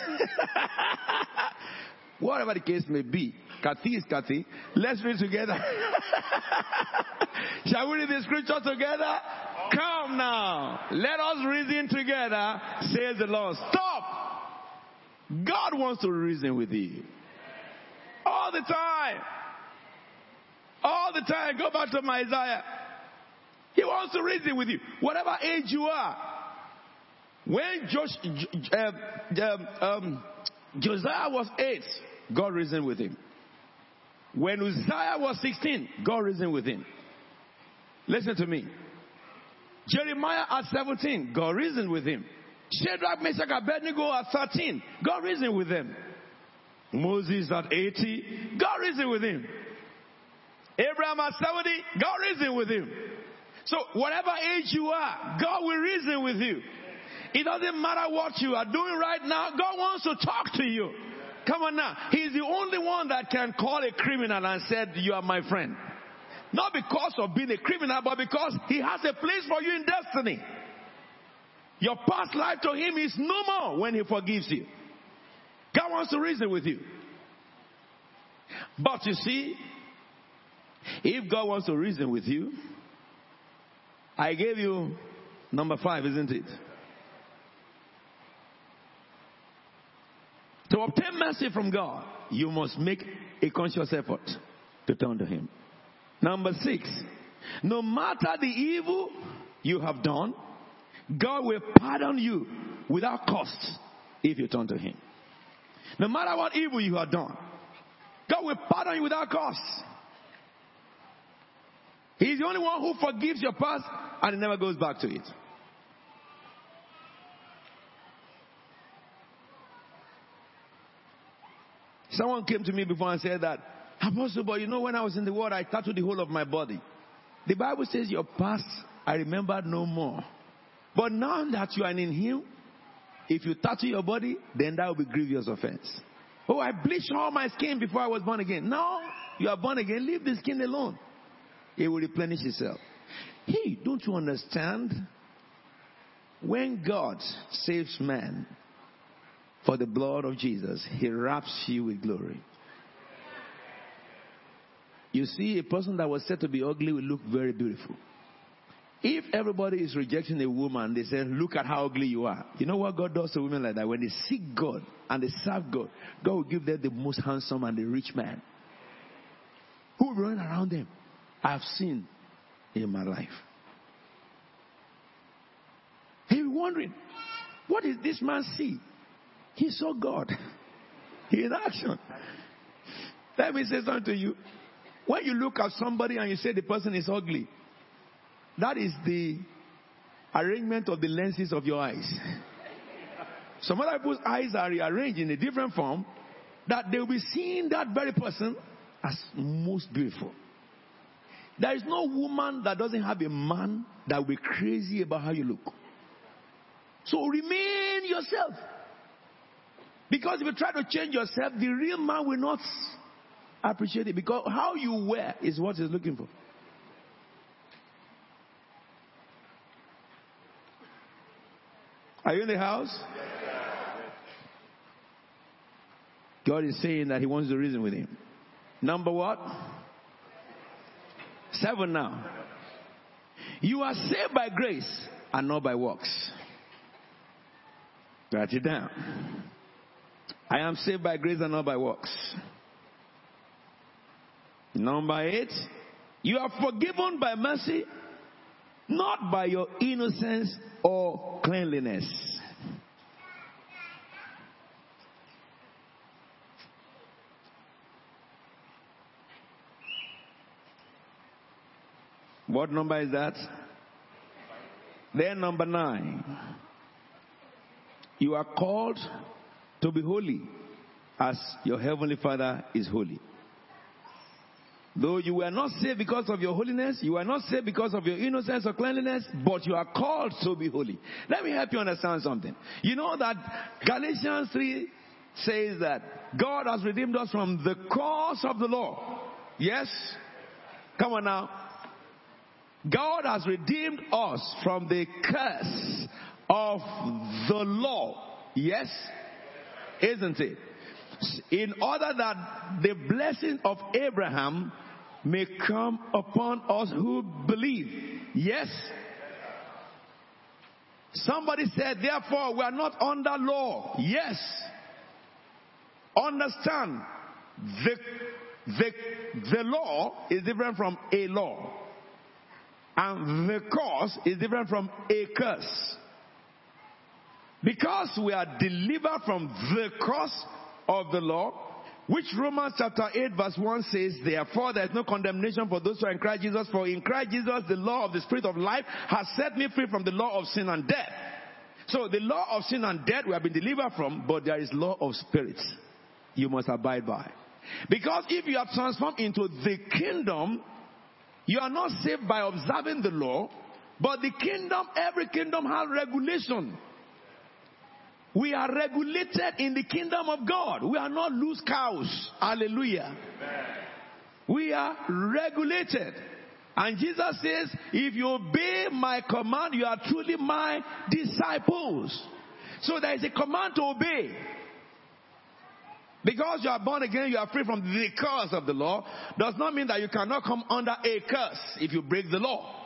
Whatever the case may be. Kathy is Kathy. Let's read together. Shall we read the scripture together? Come now. Let us reason together, says the Lord. Stop. God wants to reason with you. All the time. All the time. Go back to my Isaiah. He wants to reason with you. Whatever age you are. When Josh, uh, um, um, Josiah was eight, God reasoned with him. When Uzziah was 16, God reasoned with him. Listen to me. Jeremiah at 17, God reasoned with him. Shadrach, Meshach, Abednego at 13, God reasoned with them. Moses at 80, God reasoned with him. Abraham at 70, God reasoned with him. So whatever age you are, God will reason with you. It doesn't matter what you are doing right now, God wants to talk to you. Come on now. He's the only one that can call a criminal and said, you are my friend. Not because of being a criminal, but because he has a place for you in destiny. Your past life to him is no more when he forgives you. God wants to reason with you. But you see, if God wants to reason with you, I gave you number five, isn't it? To obtain mercy from God, you must make a conscious effort to turn to Him. Number six, no matter the evil you have done, God will pardon you without cost if you turn to Him. No matter what evil you have done, God will pardon you without cost. He's the only one who forgives your past and never goes back to it. Someone came to me before and said that, Apostle, but you know, when I was in the world, I tattooed the whole of my body. The Bible says your past, I remember no more. But now that you are in Him, if you tattoo your body, then that will be grievous offense. Oh, I bleached all my skin before I was born again. No, you are born again. Leave the skin alone. It will replenish itself. Hey, don't you understand? When God saves man for the blood of Jesus, He wraps you with glory. You see, a person that was said to be ugly will look very beautiful. If everybody is rejecting a woman, they say, Look at how ugly you are. You know what God does to women like that? When they seek God and they serve God, God will give them the most handsome and the rich man who run around them. I've seen in my life. He He's wondering, what did this man see? He saw God in action. Let me say something to you. When you look at somebody and you say the person is ugly, that is the arrangement of the lenses of your eyes. Some other people's eyes are rearranged in a different form that they will be seeing that very person as most beautiful. There is no woman that doesn't have a man that will be crazy about how you look. So remain yourself. Because if you try to change yourself, the real man will not appreciate it. Because how you wear is what he's looking for. Are you in the house? God is saying that He wants to reason with him. Number what? Seven now. You are saved by grace and not by works. Write it down. I am saved by grace and not by works. Number eight, you are forgiven by mercy, not by your innocence or cleanliness. What number is that? Then number nine. You are called to be holy as your heavenly Father is holy. Though you were not saved because of your holiness, you are not saved because of your innocence or cleanliness, but you are called to be holy. Let me help you understand something. You know that Galatians 3 says that God has redeemed us from the curse of the law. Yes? Come on now. God has redeemed us from the curse of the law. Yes? Isn't it? In order that the blessing of Abraham may come upon us who believe. Yes? Somebody said, therefore, we are not under law. Yes. Understand, the, the, the law is different from a law. And the cause is different from a curse. Because we are delivered from the curse of the law, which Romans chapter 8 verse 1 says, therefore there is no condemnation for those who are in Christ Jesus, for in Christ Jesus the law of the Spirit of life has set me free from the law of sin and death. So the law of sin and death we have been delivered from, but there is law of spirit you must abide by. Because if you are transformed into the kingdom, you are not saved by observing the law, but the kingdom, every kingdom has regulation. We are regulated in the kingdom of God. We are not loose cows. Hallelujah. Amen. We are regulated. And Jesus says, if you obey my command, you are truly my disciples. So there is a command to obey. Because you are born again, you are free from the curse of the law, does not mean that you cannot come under a curse if you break the law.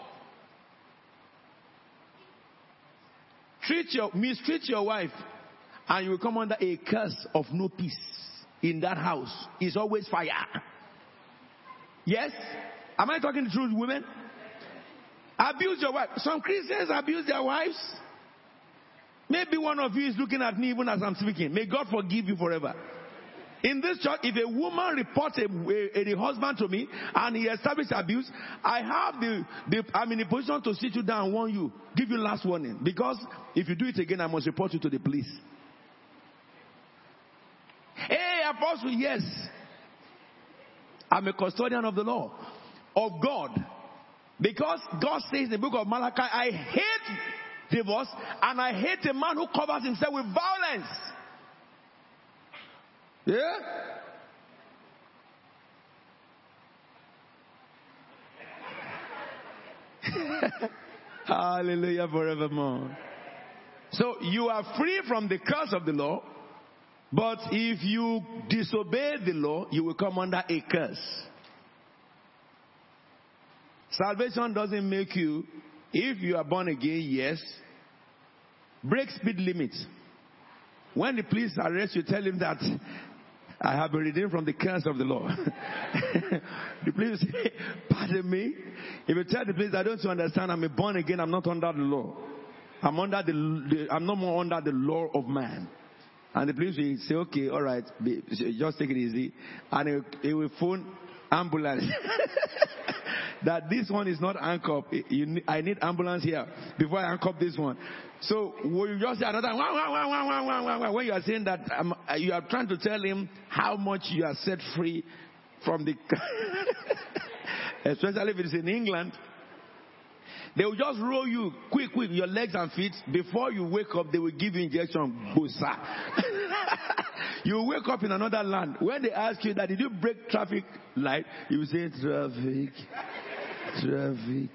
Treat your, mistreat your wife, and you will come under a curse of no peace in that house. It's always fire. Yes? Am I talking the truth, women? Abuse your wife. Some Christians abuse their wives. Maybe one of you is looking at me even as I'm speaking. May God forgive you forever. In this church, if a woman reports a, a, a, husband to me and he establishes abuse, I have the, the, I'm in a position to sit you down and warn you, give you last warning. Because if you do it again, I must report you to the police. Hey, apostle, yes. I'm a custodian of the law, of God. Because God says in the book of Malachi, I hate divorce and I hate a man who covers himself with violence. Yeah? Hallelujah forevermore. So you are free from the curse of the law, but if you disobey the law, you will come under a curse. Salvation doesn't make you, if you are born again, yes, break speed limits. When the police arrest you, tell him that I have been redeemed from the curse of the law. the police say, pardon me. If you tell the police, I don't understand, I'm born again, I'm not under the law. I'm under the, the I'm no more under the law of man. And the police will say, okay, all right, just take it easy. And he, will phone ambulance. that this one is not handcuffed. I need ambulance here before I handcuff this one. So you just say another wah, wah, wah, wah, wah, wah, wah, when you are saying that um, you are trying to tell him how much you are set free from the, especially if it's in England. They will just roll you quick, quick, your legs and feet. Before you wake up, they will give you injection. Busa. you wake up in another land. When they ask you that, did you break traffic light? You say, traffic, traffic.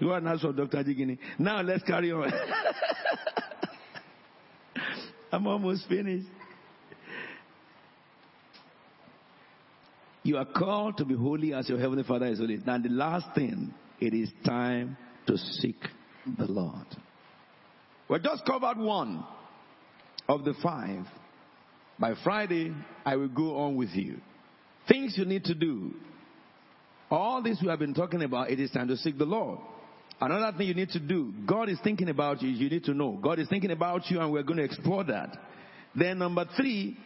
you are not so Dr. Jigini. Now let's carry on. I'm almost finished. You are called to be holy as your heavenly Father is holy. Now, the last thing, it is time to seek the Lord. We just covered one of the five. By Friday, I will go on with you. Things you need to do. All this we have been talking about, it is time to seek the Lord. Another thing you need to do, God is thinking about you, you need to know. God is thinking about you, and we're going to explore that. Then, number three,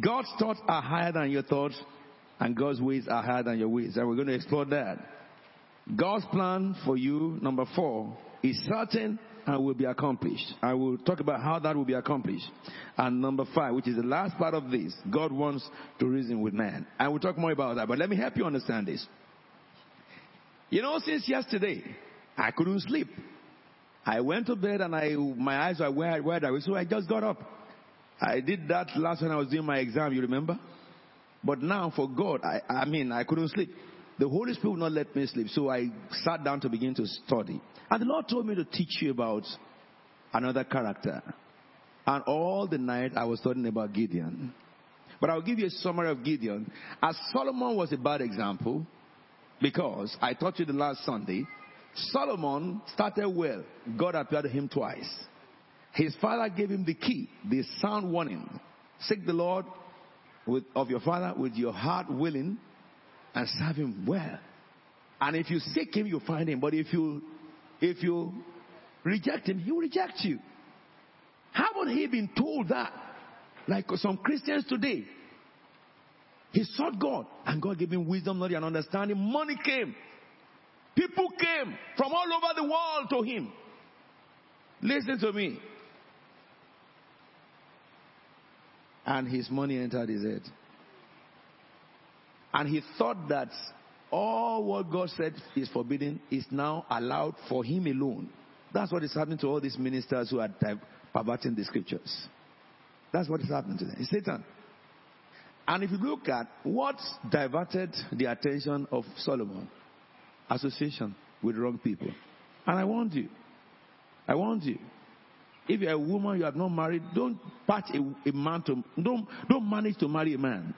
God's thoughts are higher than your thoughts, and God's ways are higher than your ways. And we're going to explore that. God's plan for you, number four, is certain and will be accomplished. I will talk about how that will be accomplished. And number five, which is the last part of this, God wants to reason with man. I will talk more about that, but let me help you understand this. You know, since yesterday, I couldn't sleep. I went to bed and I, my eyes were wide, wide awake, so I just got up. I did that last when I was doing my exam, you remember? But now for God, I, I mean, I couldn't sleep. The Holy Spirit would not let me sleep. So I sat down to begin to study. And the Lord told me to teach you about another character. And all the night I was studying about Gideon. But I'll give you a summary of Gideon. As Solomon was a bad example, because I taught you the last Sunday, Solomon started well. God appeared to him twice. His father gave him the key, the sound warning. Seek the Lord with, of your father with your heart willing and serve him well. And if you seek him, you find him. But if you if you reject him, he will reject you. Haven't he been told that? Like some Christians today. He sought God and God gave him wisdom, knowledge, and understanding. Money came. People came from all over the world to him. Listen to me. And his money entered his head. And he thought that all what God said is forbidden is now allowed for him alone. That's what is happening to all these ministers who are perverting the scriptures. That's what is happening to them. It's Satan. And if you look at what diverted the attention of Solomon, association with wrong people. And I warned you. I warned you. If you're a woman, you are not married, don't patch a, a, man to, don't, don't manage to marry a man.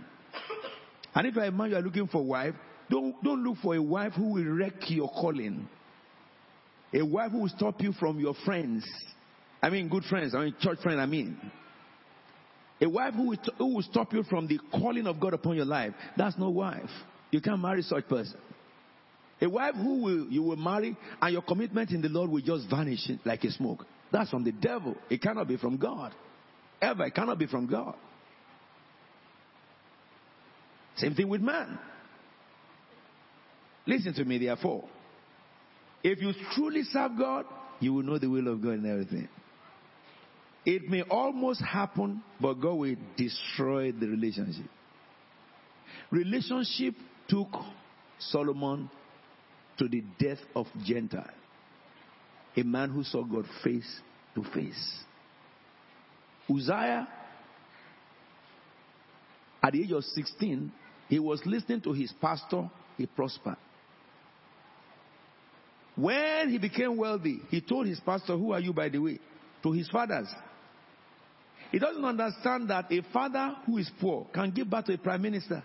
And if you're a man, you are looking for a wife, don't, don't look for a wife who will wreck your calling. A wife who will stop you from your friends. I mean, good friends, I mean, church friends, I mean. A wife who will, who will stop you from the calling of God upon your life. That's no wife. You can't marry such person. A wife who will, you will marry and your commitment in the Lord will just vanish like a smoke. That's from the devil. It cannot be from God. Ever. It cannot be from God. Same thing with man. Listen to me, therefore. If you truly serve God, you will know the will of God in everything. It may almost happen, but God will destroy the relationship. Relationship took Solomon to the death of Gentile a man who saw God face to face. Uzziah, at the age of 16, he was listening to his pastor, he prospered. When he became wealthy, he told his pastor, Who are you, by the way? to his fathers. He doesn't understand that a father who is poor can give birth to a prime minister.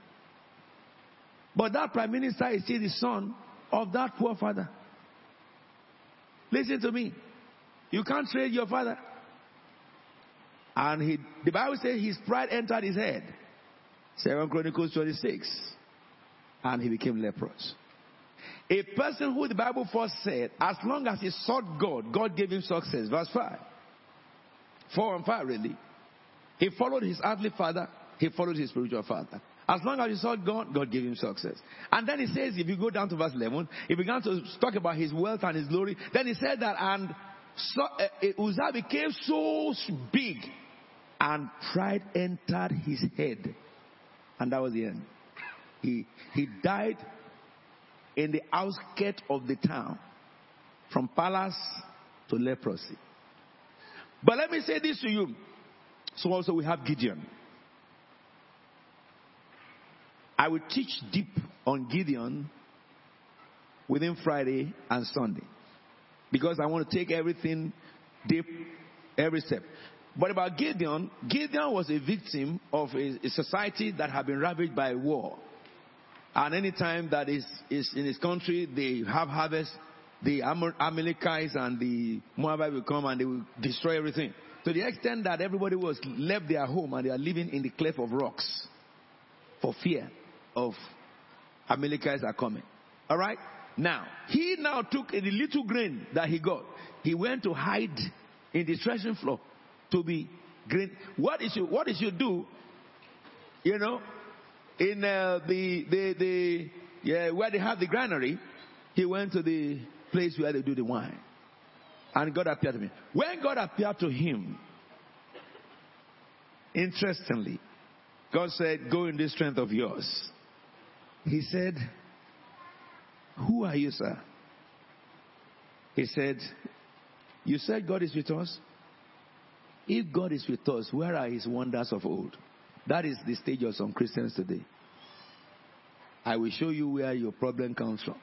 But that prime minister is still the son of that poor father. Listen to me. You can't trade your father. And he, the Bible says his pride entered his head. Second Chronicles 26. And he became leprous. A person who the Bible first said, as long as he sought God, God gave him success. Verse 5. 4 and 5, really. He followed his earthly father, he followed his spiritual father. As long as he sought God, God gave him success. And then he says, if you go down to verse 11, he began to talk about his wealth and his glory. Then he said that, and so, uh, Uzziah became so big, and pride entered his head. And that was the end. He, he died in the outskirts of the town, from palace to leprosy. But let me say this to you. So also we have Gideon. I will teach deep on Gideon within Friday and Sunday. Because I want to take everything deep, every step. But about Gideon, Gideon was a victim of a, a society that had been ravaged by war. And any time that is, is in his country, they have harvest, the Amalekites and the Moabites will come and they will destroy everything. To the extent that everybody was left their home and they are living in the cleft of rocks for fear of Amalekites are coming. All right? Now, he now took the little grain that he got. He went to hide in the threshing floor to be grain. What is you, what is you do? You know, in uh, the, the, the, yeah, where they have the granary, he went to the place where they do the wine. And God appeared to me. When God appeared to him, interestingly, God said, Go in this strength of yours. He said, Who are you, sir? He said, You said God is with us? If God is with us, where are his wonders of old? That is the stage of some Christians today. I will show you where your problem comes from.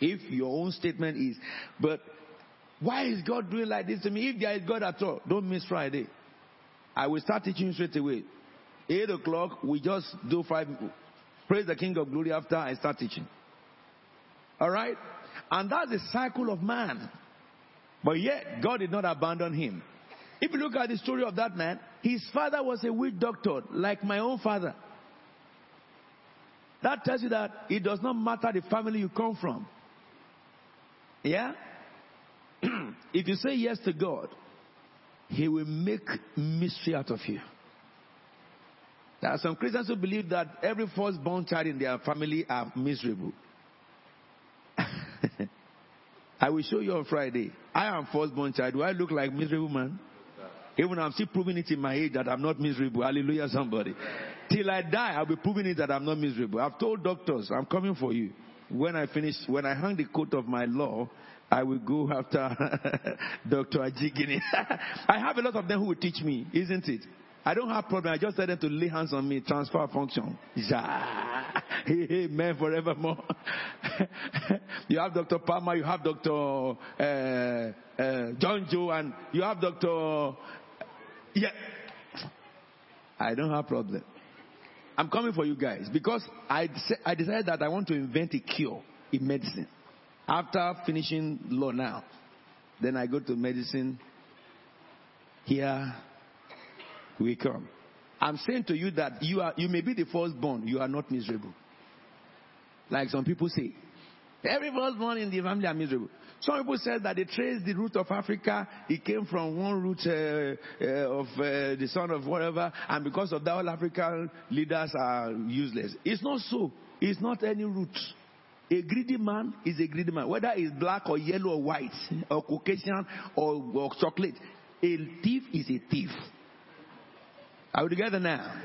If your own statement is, but why is God doing like this to me? If there is God at all, don't miss Friday. I will start teaching straight away. Eight o'clock, we just do five. Praise the King of Glory after I start teaching. All right? And that's the cycle of man. But yet, God did not abandon him. If you look at the story of that man, his father was a witch doctor, like my own father. That tells you that it does not matter the family you come from. Yeah? if you say yes to God, He will make mystery out of you. There are some Christians who believe that every firstborn child in their family are miserable. I will show you on Friday. I am firstborn child. Do I look like miserable man? Even I'm still proving it in my age that I'm not miserable. Hallelujah, somebody. Till I die, I'll be proving it that I'm not miserable. I've told doctors, I'm coming for you. When I finish, when I hang the coat of my law, I will go after Dr. Ajigini. I have a lot of them who will teach me, isn't it? I don't have problem. I just tell them to lay hands on me, transfer function. Amen forevermore. you have Dr. Palmer, you have Dr. Uh, uh, John Joe, and you have Dr. Yeah. I don't have problem. I'm coming for you guys because I, I decided that I want to invent a cure in medicine. After finishing law now, then I go to medicine. Here we come. I'm saying to you that you are you may be the firstborn, you are not miserable. Like some people say. Every firstborn in the family are miserable. Some people said that they traced the root of Africa. It came from one root uh, uh, of uh, the son of whatever, and because of that, all African leaders are useless. It's not so. It's not any root. A greedy man is a greedy man, whether it's black or yellow or white or Caucasian or, or chocolate. A thief is a thief. Are we together now?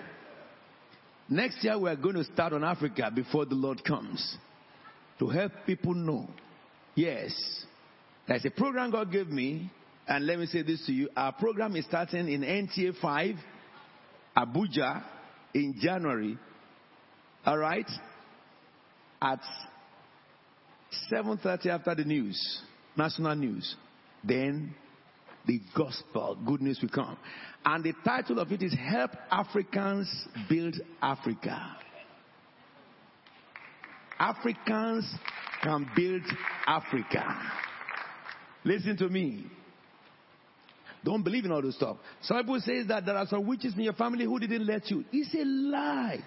Next year we are going to start on Africa before the Lord comes to help people know Yes. There's a program God gave me, and let me say this to you. Our program is starting in NTA 5, Abuja, in January. All right? At 7.30 after the news, national news. Then the gospel, good news will come. And the title of it is Help Africans Build Africa. Africans can build Africa. Listen to me. Don't believe in all this stuff. Some people say that there are some witches in your family who didn't let you. It's a lie.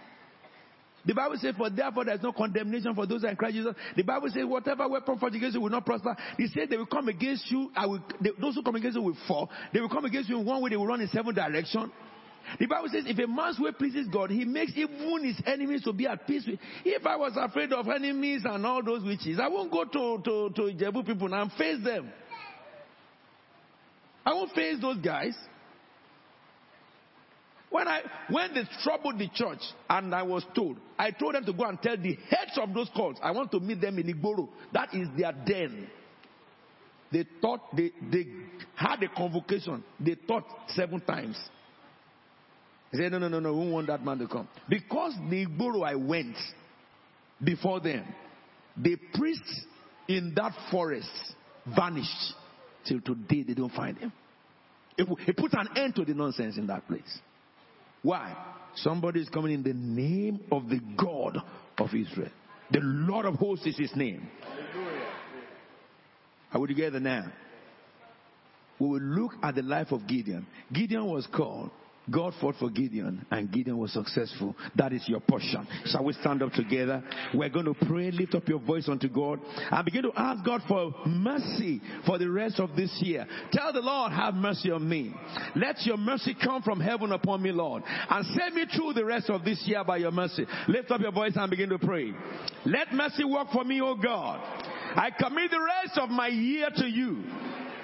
The Bible says, for therefore there's no condemnation for those who are in Christ Jesus. The Bible says, whatever weapon forged against you will not prosper. He said they will come against you. I will, they, those who come against you will fall. They will come against you in one way. They will run in seven directions. The Bible says, if a man's way pleases God, he makes even his enemies to be at peace with. If I was afraid of enemies and all those witches, I won't go to, to, to Jebu people and face them. I won't face those guys. When I when they troubled the church and I was told, I told them to go and tell the heads of those cults, I want to meet them in Igboro. That is their den. They thought they they had a convocation. They thought seven times. They said, No, no, no, no, we want that man to come. Because the Igboro I went before them, the priests in that forest vanished. Till today they don't find him. It, it put an end to the nonsense in that place. Why? Somebody is coming in the name of the God of Israel. The Lord of hosts is his name. Are we together now? We will look at the life of Gideon. Gideon was called God fought for Gideon and Gideon was successful. That is your portion. Shall we stand up together? We're going to pray, lift up your voice unto God and begin to ask God for mercy for the rest of this year. Tell the Lord, have mercy on me. Let your mercy come from heaven upon me, Lord, and send me through the rest of this year by your mercy. Lift up your voice and begin to pray. Let mercy work for me, O God. I commit the rest of my year to you.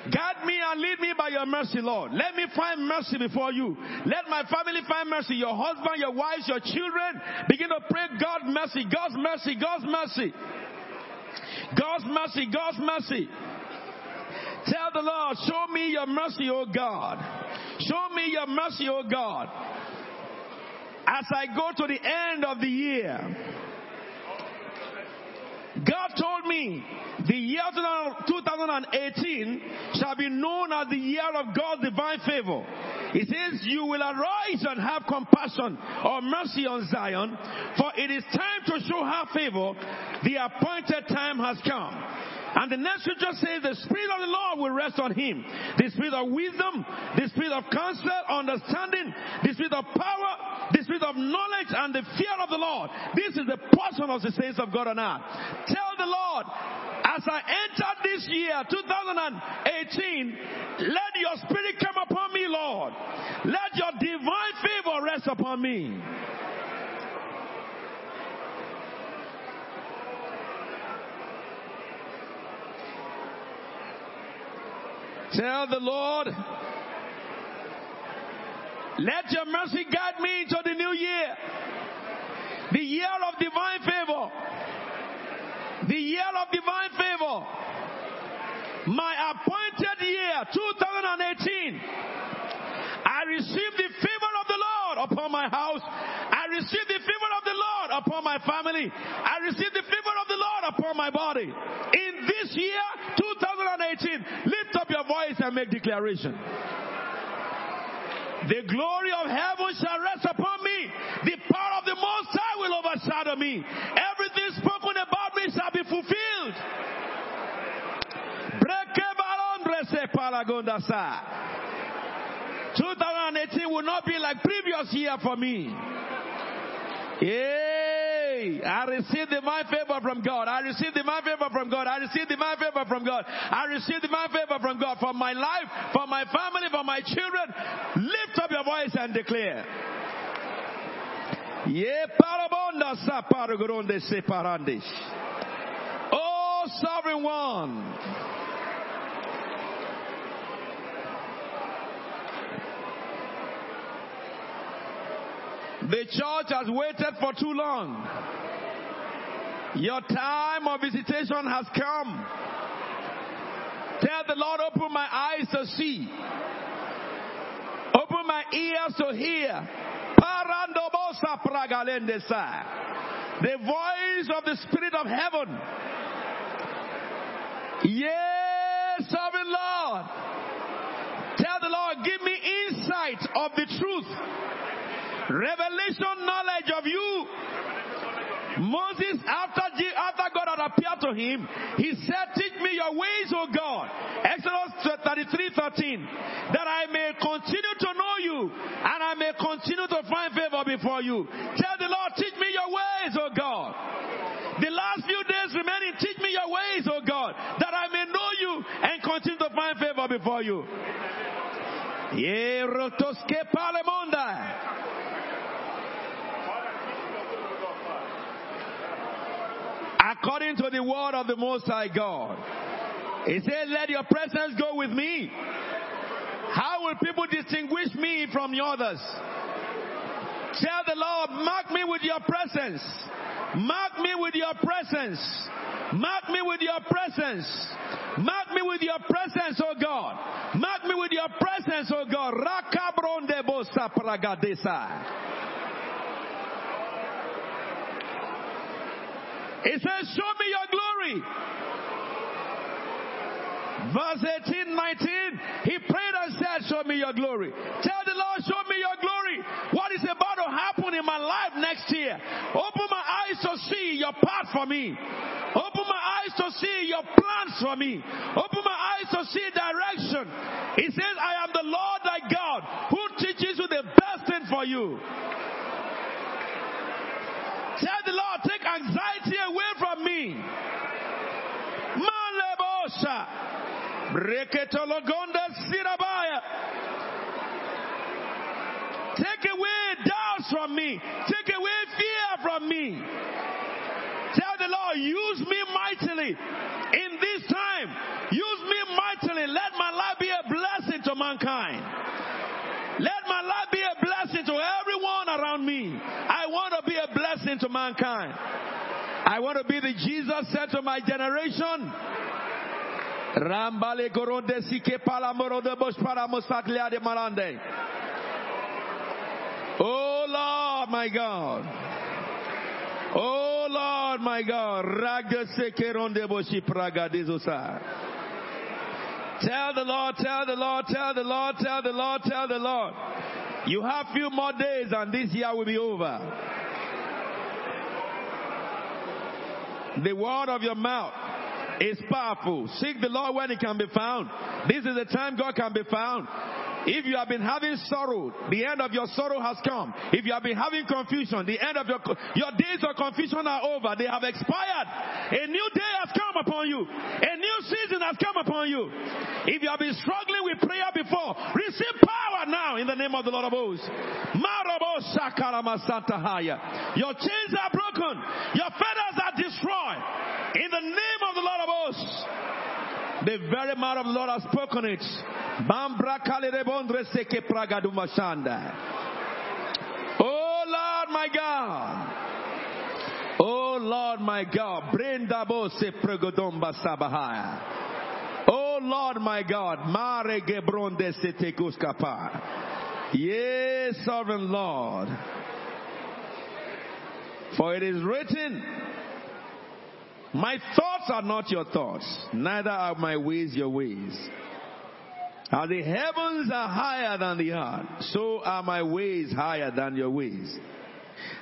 Guide me and lead me by your mercy, Lord. Let me find mercy before you. Let my family find mercy. Your husband, your wives, your children. Begin to pray God's mercy, God's mercy, God's mercy. God's mercy, God's mercy. Tell the Lord, show me your mercy, O God. Show me your mercy, O God. As I go to the end of the year, God told me the year 2018 shall be known as the year of God's divine favor. He says, You will arise and have compassion or mercy on Zion, for it is time to show her favor. The appointed time has come. And the next scripture says the Spirit of the Lord will rest on him. The Spirit of wisdom, the Spirit of counsel, understanding, the Spirit of power, the Spirit of knowledge, and the fear of the Lord. This is the portion of the saints of God on earth. Tell the Lord, as I enter this year, 2018, let your Spirit come upon me, Lord. Let your divine favor rest upon me. Tell the Lord, let your mercy guide me into the new year. The year of divine favor. The year of divine favor. My appointed year, 2018. I receive the favor of the Lord upon my house. I receive the favor of the Lord upon my family. I receive the favor of the Lord upon my body. In this year, 2018, lift up your voice and make declaration. The glory of heaven shall rest upon me. The power of the Most High will overshadow me. Everything spoken about me shall be fulfilled. 2018 will not be like previous year for me. Yay! I receive divine favor from God. I receive divine favor from God. I receive divine favor from God. I receive divine favor from God for my life, for my family, for my children. Lift up your voice and declare. Ye parabonda sa paragoronde separandish. Oh, sovereign one. The church has waited for too long. Your time of visitation has come. Tell the Lord, open my eyes to see. Open my ears to hear. The voice of the Spirit of heaven. Yes, sovereign Lord. Tell the Lord, give me insight of the truth revelation knowledge of you. Moses, after, after God had appeared to him, he said, Teach me your ways, O God. Exodus 33 13. That I may continue to know you and I may continue to find favor before you. Tell the Lord, Teach me your ways, O God. The last few days remaining, teach me your ways, O God, that I may know you and continue to find favor before you. According the word of the Most High God. He said, Let your presence go with me. How will people distinguish me from the others? Tell the Lord, mark me with your presence. Mark me with your presence. Mark me with your presence. Mark me with your presence, oh God. Mark me with your presence, oh God. Pragadesa. It says, show me your glory. Verse 18, 19, he prayed and said, show me your glory. Tell the Lord, show me your glory. What is about to happen in my life next year? Open my eyes to see your path for me. Open my eyes to see your plans for me. Open my eyes to see direction. He says, I am the Lord thy God who teaches you the best thing for you. Tell the Lord, anxiety away from me. Malebosha. Breketologonda sirabaya. Take away doubts from me. Take away fear from me. Tell the Lord, use me mightily in this time. Use me mightily. Let my life be a blessing to mankind. Let my life be a blessing to everyone around me. I want to be a blessing to mankind. I want to be the Jesus said to my generation. Rambale goronde sike palamoro de bosh paramusaklia de marande. Oh Lord, my God. Oh Lord, my God. Raga sekeronde boshi praga dizosa. Tell the Lord, tell the Lord, tell the Lord, tell the Lord, tell the Lord. You have few more days and this year will be over. The word of your mouth is powerful. Seek the Lord when he can be found. This is the time God can be found. If you have been having sorrow, the end of your sorrow has come. If you have been having confusion, the end of your your days of confusion are over. They have expired. A new day has come upon you. A new season has come upon you. If you have been struggling with prayer before, receive power in the name of the Lord of hosts. Your chains are broken. Your fetters are destroyed. In the name of the Lord of hosts. The very mouth of the Lord has spoken it. Oh Lord my God. Oh Lord my God. Brenda se pregodomba sabahaya. Oh Lord my God. Mare gebronde se tekuskapa. Yes, sovereign Lord. For it is written, my thoughts are not your thoughts, neither are my ways your ways. As the heavens are higher than the earth, so are my ways higher than your ways,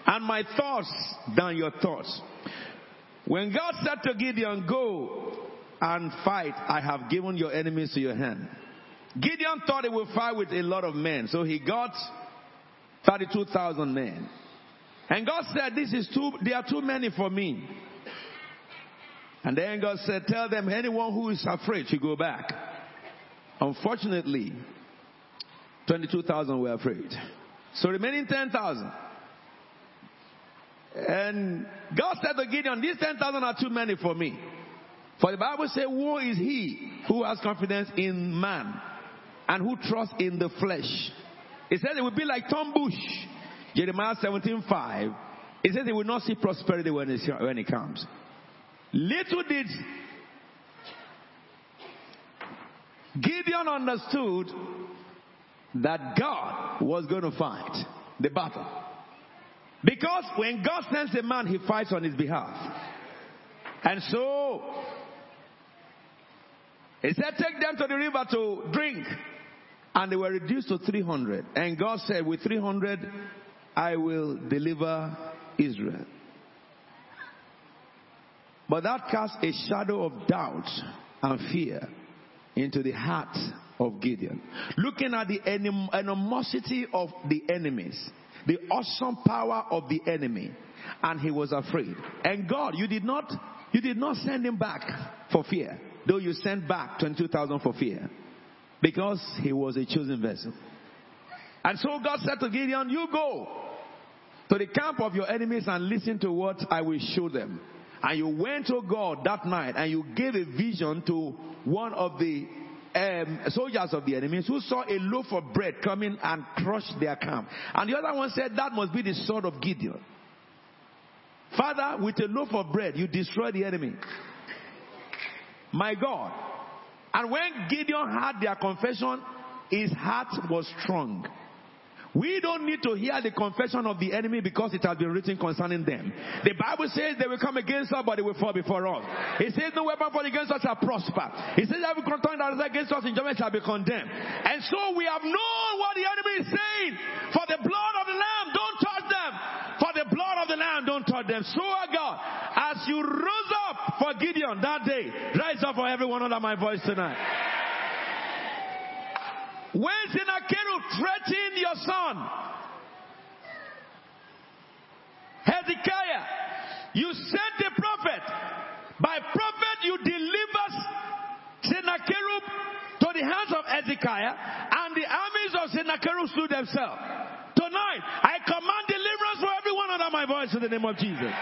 and my thoughts than your thoughts. When God said to Gideon, Go and fight, I have given your enemies to your hand. Gideon thought he would fight with a lot of men, so he got 32,000 men. And God said, This is too, they are too many for me. And then God said, Tell them anyone who is afraid to go back. Unfortunately, 22,000 were afraid. So remaining 10,000. And God said to Gideon, These 10,000 are too many for me. For the Bible says, Woe is he who has confidence in man and who trusts in the flesh. It says it will be like Tom Bush. Jeremiah 17:5. It says he will not see prosperity when it, when it comes. Little did Gideon understood that God was going to fight the battle. Because when God sends a man, he fights on his behalf. And so, he said, Take them to the river to drink. And they were reduced to 300. And God said, With 300, I will deliver Israel. But that cast a shadow of doubt and fear into the heart of Gideon. Looking at the animosity of the enemies, the awesome power of the enemy and he was afraid. And God, you did not, you did not send him back for fear, though you sent back 22,000 for fear because he was a chosen vessel. And so God said to Gideon, you go to the camp of your enemies and listen to what I will show them. And you went to God that night and you gave a vision to one of the um, soldiers of the enemies who saw a loaf of bread coming and crushed their camp. And the other one said that must be the sword of Gideon. Father, with a loaf of bread, you destroy the enemy. My God. And when Gideon heard their confession, his heart was strong. We don't need to hear the confession of the enemy because it has been written concerning them. The Bible says they will come against us, but they will fall before us. It says no weapon formed against us shall prosper. It says every tongue that is against us in judgment shall be condemned. And so we have known what the enemy is saying. For the blood of the Lamb, don't touch them. For the blood of the Lamb, don't touch them. So, oh God, as you rose up for Gideon that day, rise up for everyone under my voice tonight. When Sennacherib threatened your son, Hezekiah, you sent a prophet. By prophet, you delivered Sennacherib to the hands of Hezekiah, and the armies of Sennacherib slew themselves. Tonight, I command deliverance for everyone under my voice in the name of Jesus.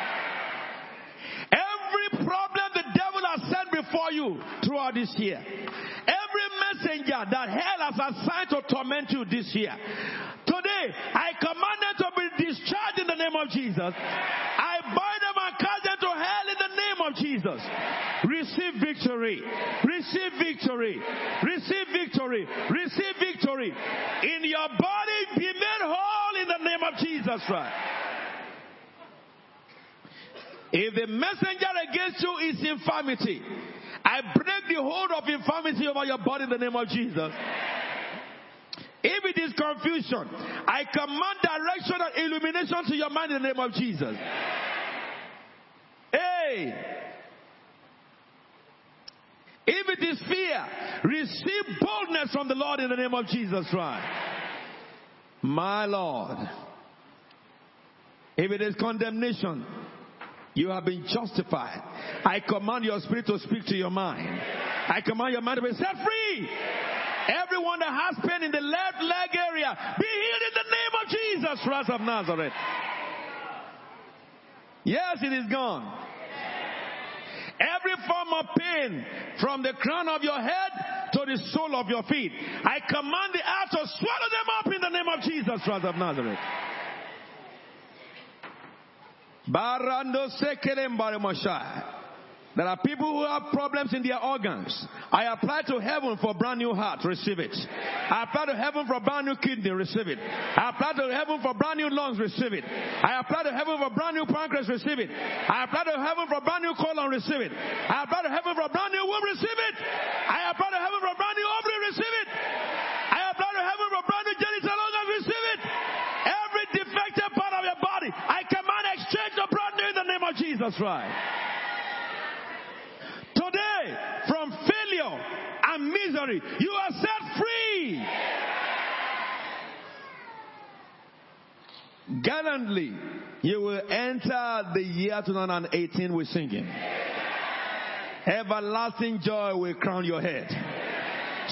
Problem the devil has sent before you throughout this year, every messenger that hell has assigned to torment you this year. Today, I command them to be discharged in the name of Jesus. I bind them and cast them to hell in the name of Jesus. Receive victory. Receive victory. Receive victory. Receive victory. In your body, be made whole in the name of Jesus Christ. If the messenger against you is infirmity, I break the hold of infirmity over your body in the name of Jesus. If it is confusion, I command direction and illumination to your mind in the name of Jesus. Hey! If it is fear, receive boldness from the Lord in the name of Jesus Christ. My Lord. If it is condemnation, you have been justified. I command your spirit to speak to your mind. I command your mind to be set free. Everyone that has pain in the left leg area, be healed in the name of Jesus Christ of Nazareth. Yes, it is gone. Every form of pain from the crown of your head to the sole of your feet, I command the earth to swallow them up in the name of Jesus Christ of Nazareth. Barando there are people who have problems in their organs. I apply to heaven for brand new heart, receive it. I apply to heaven for brand new kidney, receive it. I apply to heaven for brand new lungs, receive it. I apply to heaven for brand new pancreas, receive it. I apply to heaven for brand new colon, receive it. I apply to heaven for brand new womb, receive it. I apply to heaven for brand new ovary, receive it. I apply to heaven for brand new genital organs, receive it. Every defective part of your body, I command exchange to brand new in the name of Jesus Christ. Today, from failure and misery, you are set free. Gallantly, you will enter the year 2018 with singing. Everlasting joy will crown your head.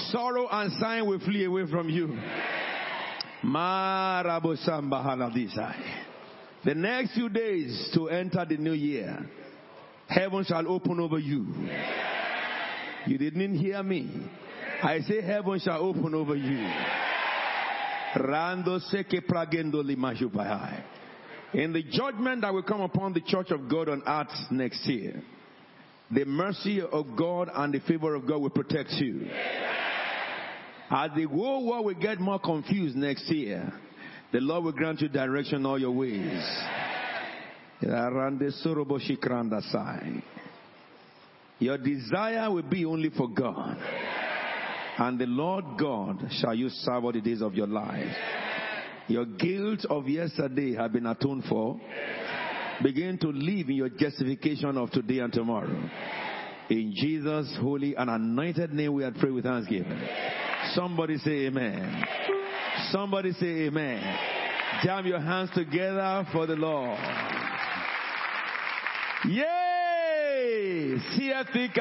Sorrow and sighing will flee away from you. The next few days to enter the new year, heaven shall open over you. You didn't hear me. I say heaven shall open over you. Rando seke In the judgment that will come upon the church of God on earth next year, the mercy of God and the favor of God will protect you. As the whole world will get more confused next year, the Lord will grant you direction all your ways. Your desire will be only for God. And the Lord God shall you serve all the days of your life. Your guilt of yesterday have been atoned for. Begin to live in your justification of today and tomorrow. In Jesus' holy and anointed name we are pray with thanksgiving. Somebody say amen. Somebody say amen. Jam your hands together for the Lord. Yay! CFP